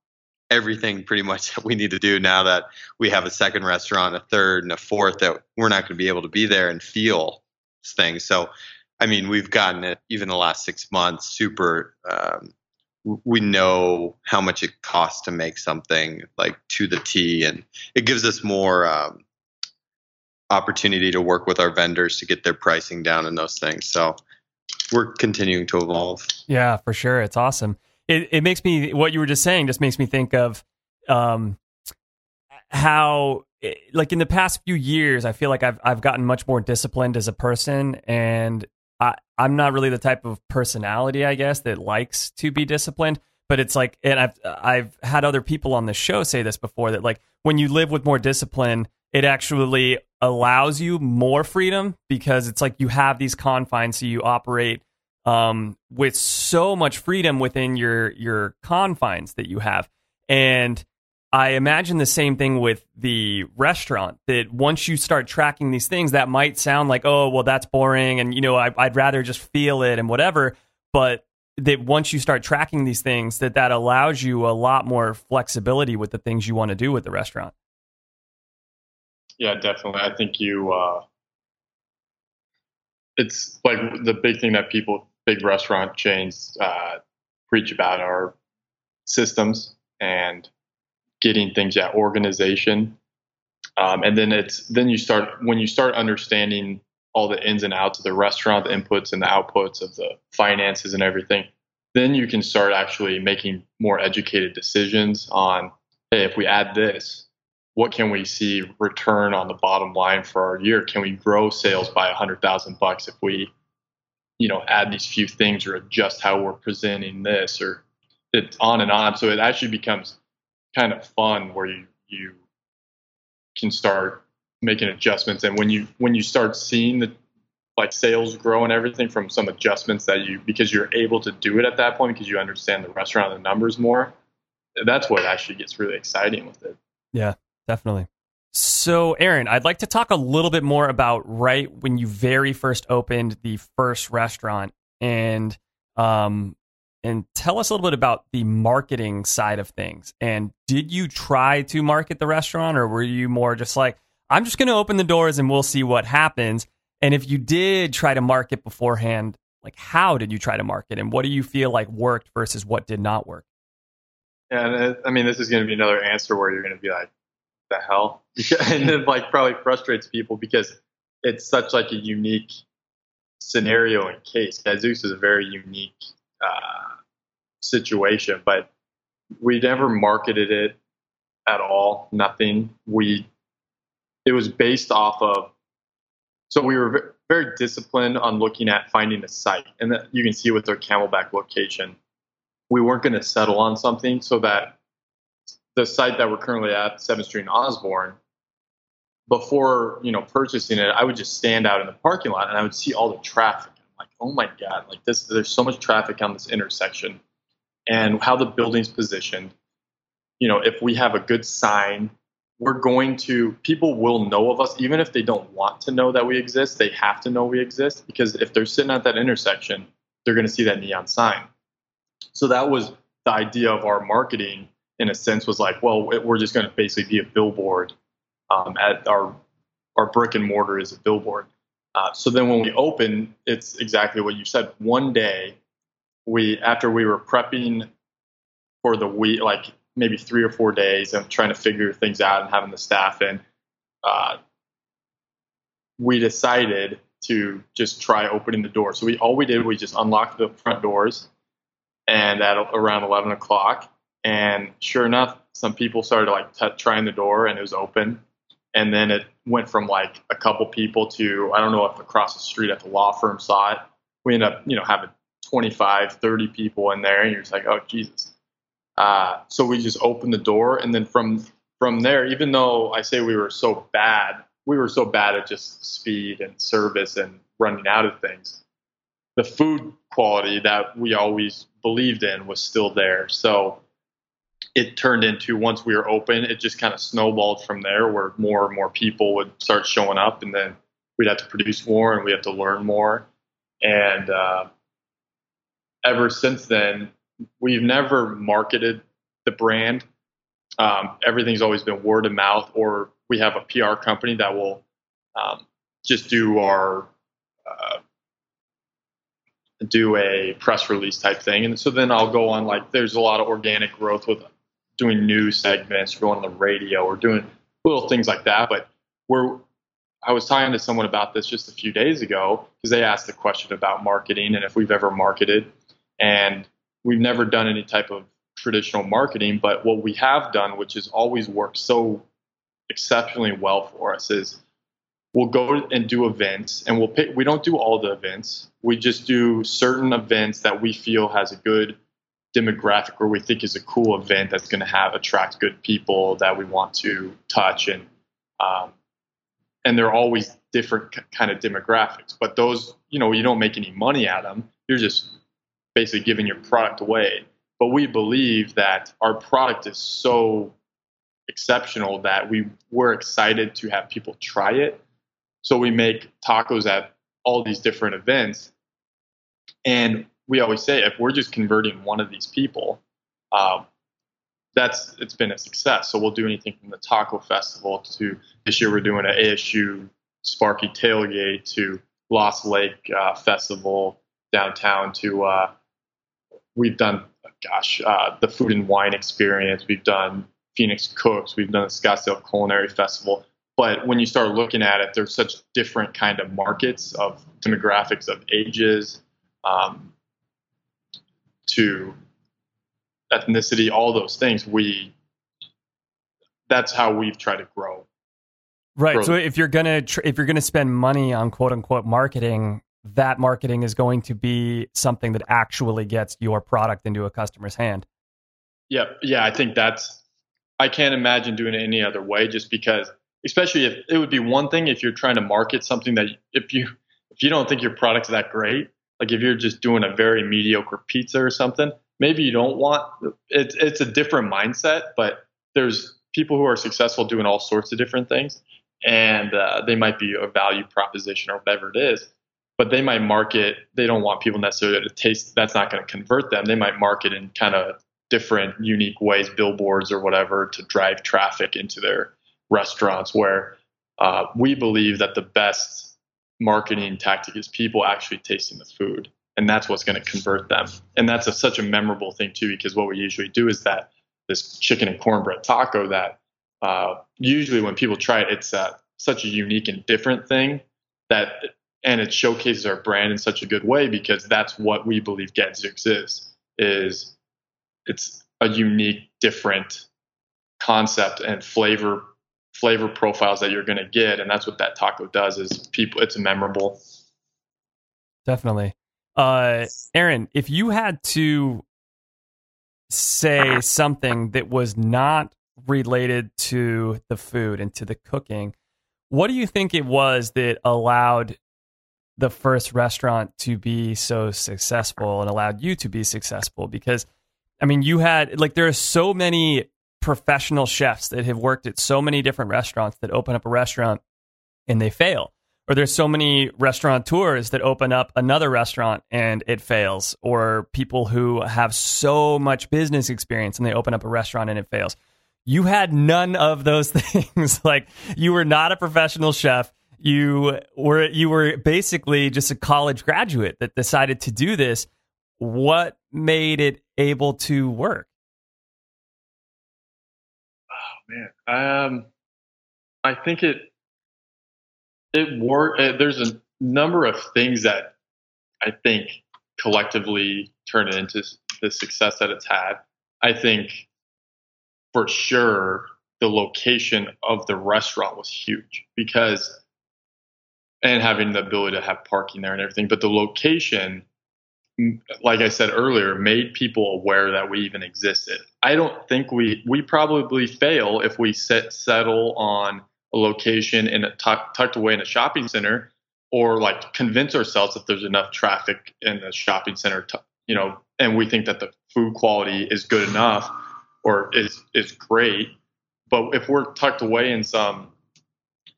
everything pretty much that we need to do now that we have a second restaurant, a third, and a fourth that we're not going to be able to be there and feel things. So, I mean, we've gotten it even the last six months super. Um, we know how much it costs to make something like to the T, and it gives us more um, opportunity to work with our vendors to get their pricing down and those things. So, we're continuing to evolve. Yeah, for sure. It's awesome. It it makes me what you were just saying just makes me think of um how like in the past few years I feel like I've I've gotten much more disciplined as a person and I I'm not really the type of personality I guess that likes to be disciplined but it's like and I've I've had other people on the show say this before that like when you live with more discipline it actually allows you more freedom because it's like you have these confines so you operate um, with so much freedom within your your confines that you have and I imagine the same thing with the restaurant that once you start tracking these things, that might sound like, oh, well, that's boring. And, you know, I, would rather just feel it and whatever. But that once you start tracking these things, that that allows you a lot more flexibility with the things you want to do with the restaurant. Yeah, definitely. I think you, uh, it's like the big thing that people, big restaurant chains, uh, preach about are systems and getting things at organization um, and then it's then you start when you start understanding all the ins and outs of the restaurant the inputs and the outputs of the finances and everything then you can start actually making more educated decisions on hey if we add this what can we see return on the bottom line for our year can we grow sales by a hundred thousand bucks if we you know add these few things or adjust how we're presenting this or it's on and on so it actually becomes kind of fun where you you can start making adjustments. And when you when you start seeing the like sales grow and everything from some adjustments that you because you're able to do it at that point because you understand the restaurant and the numbers more. That's what actually gets really exciting with it. Yeah, definitely. So, Aaron, I'd like to talk a little bit more about right when you very first opened the first restaurant and um and tell us a little bit about the marketing side of things. And did you try to market the restaurant or were you more just like I'm just going to open the doors and we'll see what happens? And if you did try to market beforehand, like how did you try to market and what do you feel like worked versus what did not work? And uh, I mean, this is going to be another answer where you're going to be like, "The hell," *laughs* and it like probably frustrates people because it's such like a unique scenario and case. Gadzooks is a very unique uh, situation, but we never marketed it at all. Nothing. We it was based off of. So we were very disciplined on looking at finding a site, and that you can see with our Camelback location we weren't going to settle on something so that the site that we're currently at, 7th Street in Osborn, before you know purchasing it, I would just stand out in the parking lot and I would see all the traffic. I'm like, oh my god, like this, there's so much traffic on this intersection, and how the building's positioned. You know, if we have a good sign, we're going to people will know of us even if they don't want to know that we exist. They have to know we exist because if they're sitting at that intersection, they're going to see that neon sign. So that was the idea of our marketing in a sense was like, well, we're just going to basically be a billboard um, at our our brick and mortar is a billboard. Uh, so then when we open, it's exactly what you said. One day, we after we were prepping for the week, like maybe three or four days, and trying to figure things out and having the staff in, uh, we decided to just try opening the door. So we all we did we just unlocked the front doors and at around 11 o'clock. And sure enough, some people started like t- trying the door and it was open. And then it went from like a couple people to, I don't know if across the street at the law firm saw it. We ended up, you know, having 25, 30 people in there. And you're just like, oh, Jesus. Uh, so we just opened the door. And then from, from there, even though I say we were so bad, we were so bad at just speed and service and running out of things the food quality that we always believed in was still there. So it turned into once we were open, it just kind of snowballed from there where more and more people would start showing up and then we'd have to produce more and we have to learn more. And uh, ever since then, we've never marketed the brand. Um, everything's always been word of mouth, or we have a PR company that will um, just do our uh, do a press release type thing. And so then I'll go on like there's a lot of organic growth with doing news segments, going on the radio, or doing little things like that. But we're I was talking to someone about this just a few days ago because they asked the question about marketing and if we've ever marketed. And we've never done any type of traditional marketing, but what we have done, which has always worked so exceptionally well for us, is we'll go and do events and we'll pick we don't do all the events we just do certain events that we feel has a good demographic where we think is a cool event that's going to have attract good people that we want to touch and um, and they're always different kind of demographics. But those you know you don't make any money at them you're just basically giving your product away. But we believe that our product is so exceptional that we we're excited to have people try it. So we make tacos at all these different events. And we always say if we're just converting one of these people, um, that's it's been a success. So we'll do anything from the taco festival to this year we're doing an ASU Sparky tailgate to Lost Lake uh, festival downtown to uh, we've done gosh uh, the food and wine experience. We've done Phoenix Cooks. We've done the Scottsdale Culinary Festival. But when you start looking at it, there's such different kind of markets of demographics of ages um, to ethnicity, all those things. We that's how we've tried to grow. Right. Grow. So if you're gonna tr- if you're gonna spend money on quote unquote marketing, that marketing is going to be something that actually gets your product into a customer's hand. Yeah, yeah, I think that's I can't imagine doing it any other way just because especially if it would be one thing if you're trying to market something that if you if you don't think your product's that great, like if you're just doing a very mediocre pizza or something, maybe you don't want it's it's a different mindset, but there's people who are successful doing all sorts of different things and uh, they might be a value proposition or whatever it is but they might market they don't want people necessarily to taste that's not going to convert them. They might market in kind of different unique ways billboards or whatever to drive traffic into their restaurants where uh, we believe that the best marketing tactic is people actually tasting the food and that's what's going to convert them and that's a, such a memorable thing too because what we usually do is that this chicken and cornbread taco that uh, usually when people try it, it's uh, such a unique and different thing that, and it showcases our brand in such a good way because that's what we believe Gadzooks is. Is it's a unique, different concept and flavor flavor profiles that you're going to get, and that's what that taco does. Is people, it's memorable. Definitely. Uh, Aaron, if you had to say something that was not related to the food and to the cooking. What do you think it was that allowed the first restaurant to be so successful and allowed you to be successful? Because, I mean, you had, like, there are so many professional chefs that have worked at so many different restaurants that open up a restaurant and they fail. Or there's so many restaurateurs that open up another restaurant and it fails. Or people who have so much business experience and they open up a restaurant and it fails you had none of those *laughs* things. like you were not a professional chef. You were you were basically just a college graduate that decided to do this. What made it able to work? Man, um, I think it it worked. Uh, there's a number of things that I think collectively turn it into the success that it's had. I think for sure the location of the restaurant was huge because and having the ability to have parking there and everything but the location like i said earlier made people aware that we even existed i don't think we we probably fail if we set settle on a location in a tuck, tucked away in a shopping center or like convince ourselves that there's enough traffic in the shopping center to, you know and we think that the food quality is good enough or is is great. But if we're tucked away in some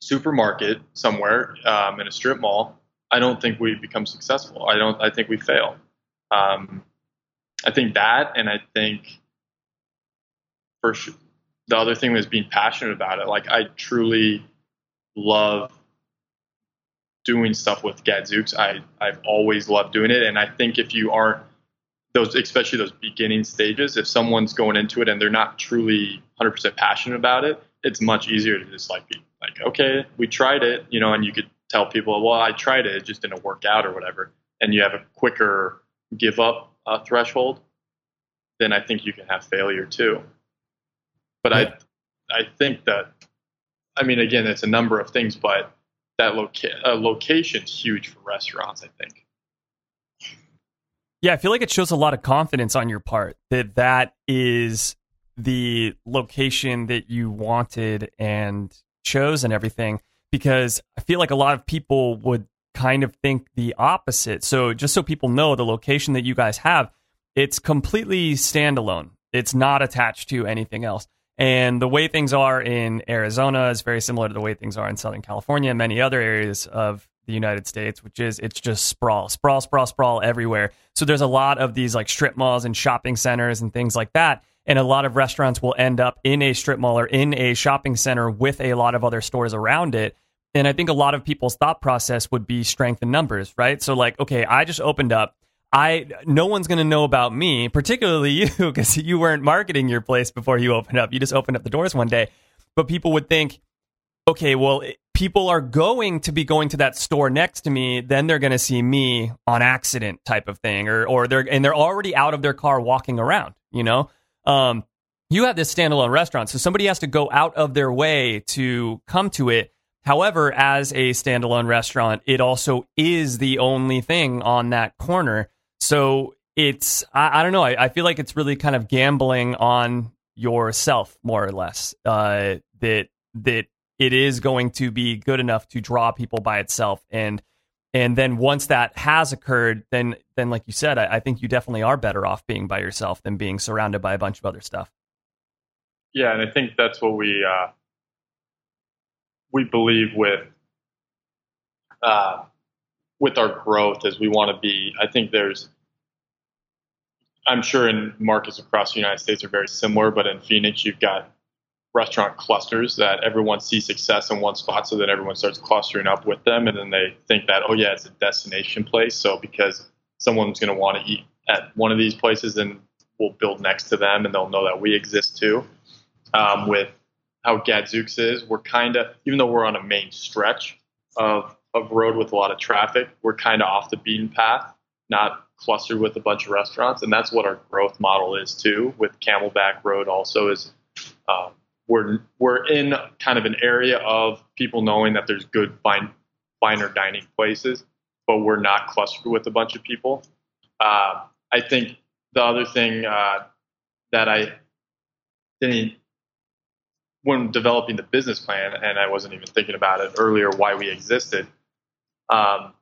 supermarket somewhere um, in a strip mall, I don't think we become successful. I don't. I think we fail. Um, I think that, and I think for the other thing was being passionate about it. Like I truly love doing stuff with Gadzooks. I I've always loved doing it, and I think if you aren't those especially those beginning stages if someone's going into it and they're not truly 100% passionate about it it's much easier to just like be like okay we tried it you know and you could tell people well i tried it it just didn't work out or whatever and you have a quicker give up uh, threshold then i think you can have failure too but yeah. i i think that i mean again it's a number of things but that loca- uh, location's huge for restaurants i think yeah, I feel like it shows a lot of confidence on your part that that is the location that you wanted and chose and everything because I feel like a lot of people would kind of think the opposite. So just so people know the location that you guys have, it's completely standalone. It's not attached to anything else. And the way things are in Arizona is very similar to the way things are in Southern California and many other areas of the United States, which is it's just sprawl, sprawl, sprawl, sprawl everywhere. So there's a lot of these like strip malls and shopping centers and things like that. And a lot of restaurants will end up in a strip mall or in a shopping center with a lot of other stores around it. And I think a lot of people's thought process would be strength in numbers, right? So like, okay, I just opened up. I no one's going to know about me, particularly *laughs* you because you weren't marketing your place before you opened up. You just opened up the doors one day. But people would think, okay, well, people are going to be going to that store next to me, then they're going to see me on accident type of thing, or or they're and they're already out of their car walking around. You know, um, you have this standalone restaurant, so somebody has to go out of their way to come to it. However, as a standalone restaurant, it also is the only thing on that corner. So it's I, I don't know. I, I, feel like it's really kind of gambling on yourself, more or less. Uh, that that it is going to be good enough to draw people by itself. And and then once that has occurred, then then like you said, I, I think you definitely are better off being by yourself than being surrounded by a bunch of other stuff. Yeah, and I think that's what we uh, we believe with uh, with our growth as we want to be. I think there's. I'm sure in markets across the United States are very similar, but in Phoenix you've got restaurant clusters that everyone sees success in one spot, so that everyone starts clustering up with them, and then they think that oh yeah, it's a destination place. So because someone's going to want to eat at one of these places, then we'll build next to them, and they'll know that we exist too. Um, with how Gadzooks is, we're kind of even though we're on a main stretch of of road with a lot of traffic, we're kind of off the beaten path, not clustered with a bunch of restaurants, and that's what our growth model is too. With Camelback Road, also is um, we're we're in kind of an area of people knowing that there's good fine finer dining places, but we're not clustered with a bunch of people. Uh, I think the other thing uh, that I didn't when developing the business plan, and I wasn't even thinking about it earlier, why we existed, um,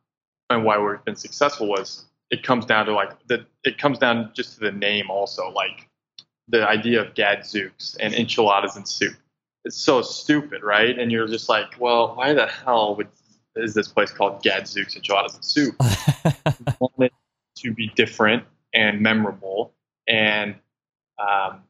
and why we've been successful was it comes down to like the it comes down just to the name also like the idea of gadzooks and enchiladas and soup. It's so stupid, right? And you're just like, well, why the hell would is this place called Gadzooks enchiladas and soup? *laughs* we want it to be different and memorable, and um,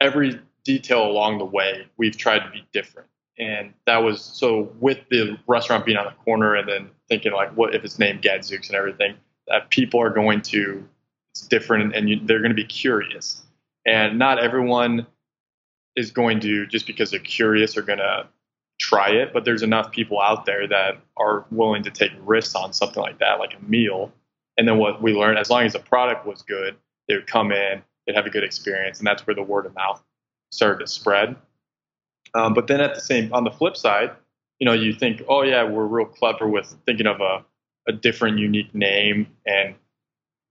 every detail along the way, we've tried to be different. And that was so with the restaurant being on the corner, and then thinking like, what if it's named Gadzooks and everything? That people are going to it's different, and you, they're going to be curious. And not everyone is going to just because they're curious are going to try it, but there's enough people out there that are willing to take risks on something like that, like a meal. And then what we learned, as long as the product was good, they would come in, they'd have a good experience, and that's where the word of mouth started to spread. Um, but then at the same, on the flip side, you know, you think, oh yeah, we're real clever with thinking of a, a different, unique name, and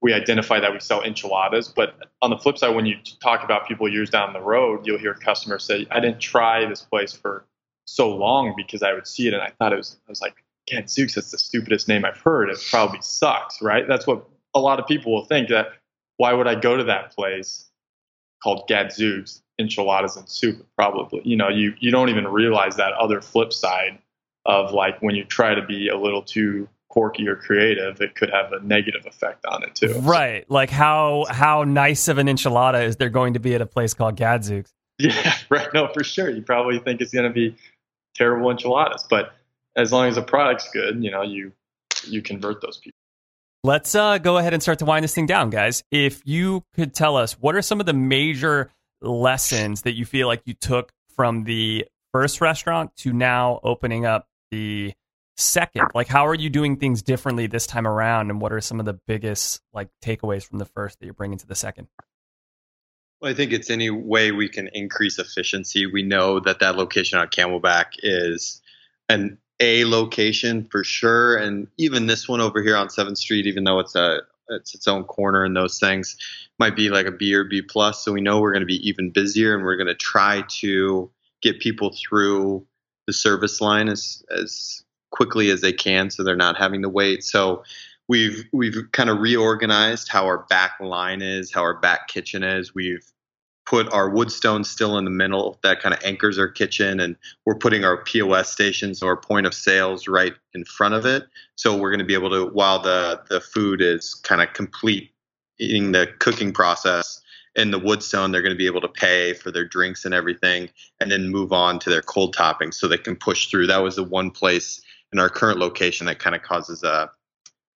we identify that we sell enchiladas. But on the flip side, when you talk about people years down the road, you'll hear customers say, I didn't try this place for so long because I would see it and I thought it was, I was like, Gadzooks, that's the stupidest name I've heard. It probably sucks, right? That's what a lot of people will think that why would I go to that place called Gadzooks, enchiladas and soup? Probably, you know, you, you don't even realize that other flip side of like when you try to be a little too quirky or creative, it could have a negative effect on it too. Right. Like how how nice of an enchilada is there going to be at a place called Gadzooks? *laughs* Yeah, right. No, for sure. You probably think it's going to be terrible enchiladas, but as long as the product's good, you know, you you convert those people. Let's uh, go ahead and start to wind this thing down, guys. If you could tell us what are some of the major lessons that you feel like you took from the first restaurant to now opening up the second? Like, how are you doing things differently this time around, and what are some of the biggest like takeaways from the first that you're bringing to the second? Well, I think it's any way we can increase efficiency. We know that that location on Camelback is an A location for sure, and even this one over here on Seventh Street, even though it's a it's its own corner and those things, might be like a B or B plus. So we know we're going to be even busier, and we're going to try to get people through the service line as as quickly as they can so they're not having to wait. So we've we've kind of reorganized how our back line is, how our back kitchen is. We've put our wood stone still in the middle that kind of anchors our kitchen and we're putting our POS stations or point of sales right in front of it. So we're going to be able to while the the food is kind of complete eating the cooking process in the woodstone they're going to be able to pay for their drinks and everything and then move on to their cold toppings so they can push through that was the one place in our current location that kind of causes a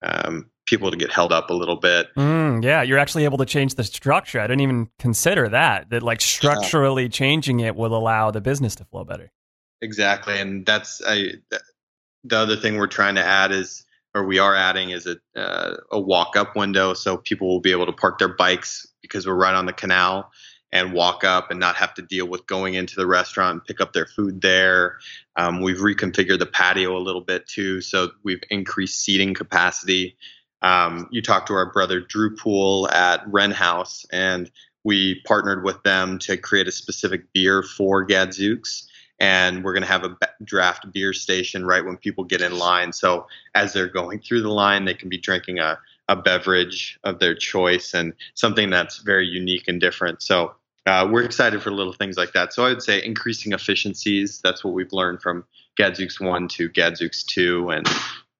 um, people to get held up a little bit. Mm, yeah, you're actually able to change the structure. I didn't even consider that. That like structurally yeah. changing it will allow the business to flow better. Exactly, and that's I, the other thing we're trying to add is, or we are adding, is a uh, a walk up window, so people will be able to park their bikes because we're right on the canal and walk up and not have to deal with going into the restaurant and pick up their food there. Um, we've reconfigured the patio a little bit too, so we've increased seating capacity. Um, you talked to our brother Drew Pool at Wren House, and we partnered with them to create a specific beer for Gadzooks. and we're going to have a draft beer station right when people get in line. So as they're going through the line, they can be drinking a, a beverage of their choice and something that's very unique and different. So uh, we're excited for little things like that. So I would say increasing efficiencies. That's what we've learned from Gadzooks one to Gadzooks two, and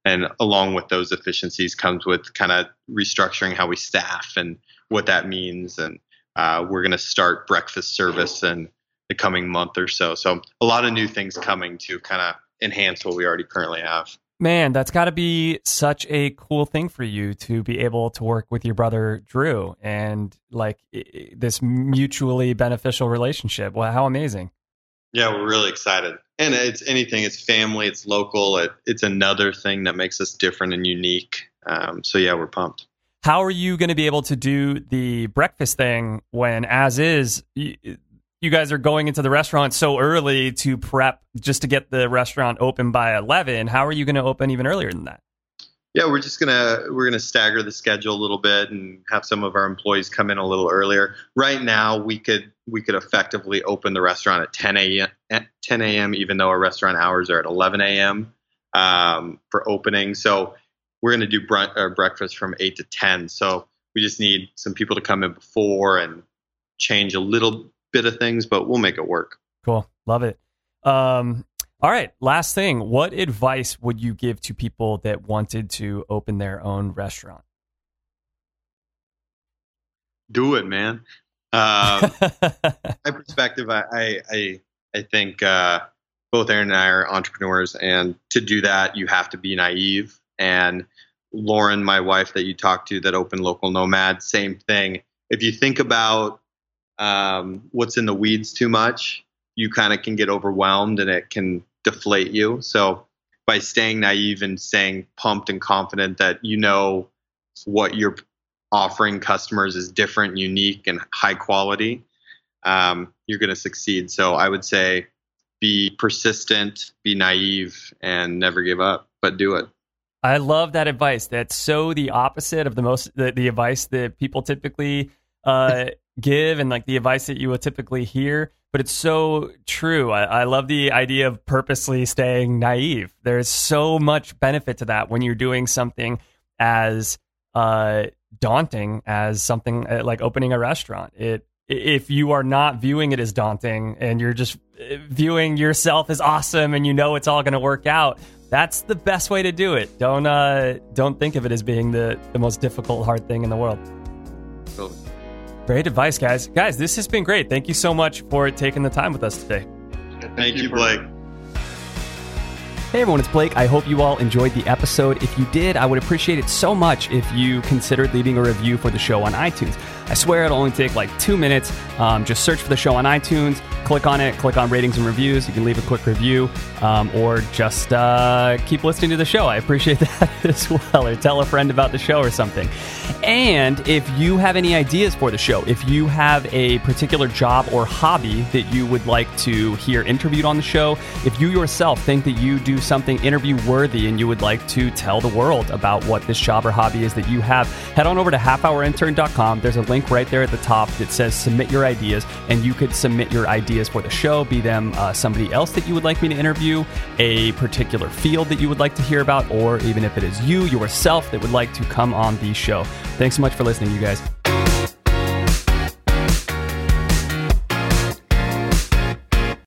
and along with those efficiencies comes with kind of restructuring how we staff and what that means. And uh, we're going to start breakfast service in the coming month or so. So a lot of new things coming to kind of enhance what we already currently have. Man, that's got to be such a cool thing for you to be able to work with your brother Drew and like this mutually beneficial relationship. Well, how amazing. Yeah, we're really excited. And it's anything, it's family, it's local, it, it's another thing that makes us different and unique. Um, so yeah, we're pumped. How are you going to be able to do the breakfast thing when, as is, you, you guys are going into the restaurant so early to prep just to get the restaurant open by 11? How are you going to open even earlier than that? Yeah, we're just gonna we're gonna stagger the schedule a little bit and have some of our employees come in a little earlier. Right now, we could we could effectively open the restaurant at 10 a.m. at 10 a.m. even though our restaurant hours are at 11 a.m. Um, for opening. So we're gonna do brunch or breakfast from 8 to 10. So we just need some people to come in before and change a little bit of things, but we'll make it work. Cool. Love it. Um, all right. Last thing. What advice would you give to people that wanted to open their own restaurant? Do it, man. Um, *laughs* my perspective, I I I, I think uh, both Aaron and I are entrepreneurs, and to do that, you have to be naive. And Lauren, my wife, that you talked to, that opened Local Nomad, same thing. If you think about um, what's in the weeds too much, you kind of can get overwhelmed, and it can deflate you. So by staying naive and staying pumped and confident that you know what you're offering customers is different, unique, and high quality, um, you're going to succeed. So I would say be persistent, be naive, and never give up, but do it. I love that advice. That's so the opposite of the most the, the advice that people typically uh, *laughs* give and like the advice that you would typically hear. But it's so true. I, I love the idea of purposely staying naive. There's so much benefit to that when you're doing something as uh, daunting as something uh, like opening a restaurant. It if you are not viewing it as daunting and you're just uh, viewing yourself as awesome and you know it's all going to work out, that's the best way to do it. Don't uh, don't think of it as being the the most difficult hard thing in the world. So Great advice, guys. Guys, this has been great. Thank you so much for taking the time with us today. thank you, Blake. Hey everyone, it's Blake. I hope you all enjoyed the episode. If you did, I would appreciate it so much if you considered leaving a review for the show on iTunes. I swear it'll only take like two minutes. Um, just search for the show on iTunes, click on it, click on ratings and reviews. You can leave a quick review um, or just uh, keep listening to the show. I appreciate *laughs* that as well. Or tell a friend about the show or something. And if you have any ideas for the show, if you have a particular job or hobby that you would like to hear interviewed on the show, if you yourself think that you do something interview worthy and you would like to tell the world about what this job or hobby is that you have, head on over to halfhourintern.com. There's a link right there at the top that says submit your ideas, and you could submit your ideas for the show, be them uh, somebody else that you would like me to interview, a particular field that you would like to hear about, or even if it is you yourself that would like to come on the show. Thanks so much for listening, you guys.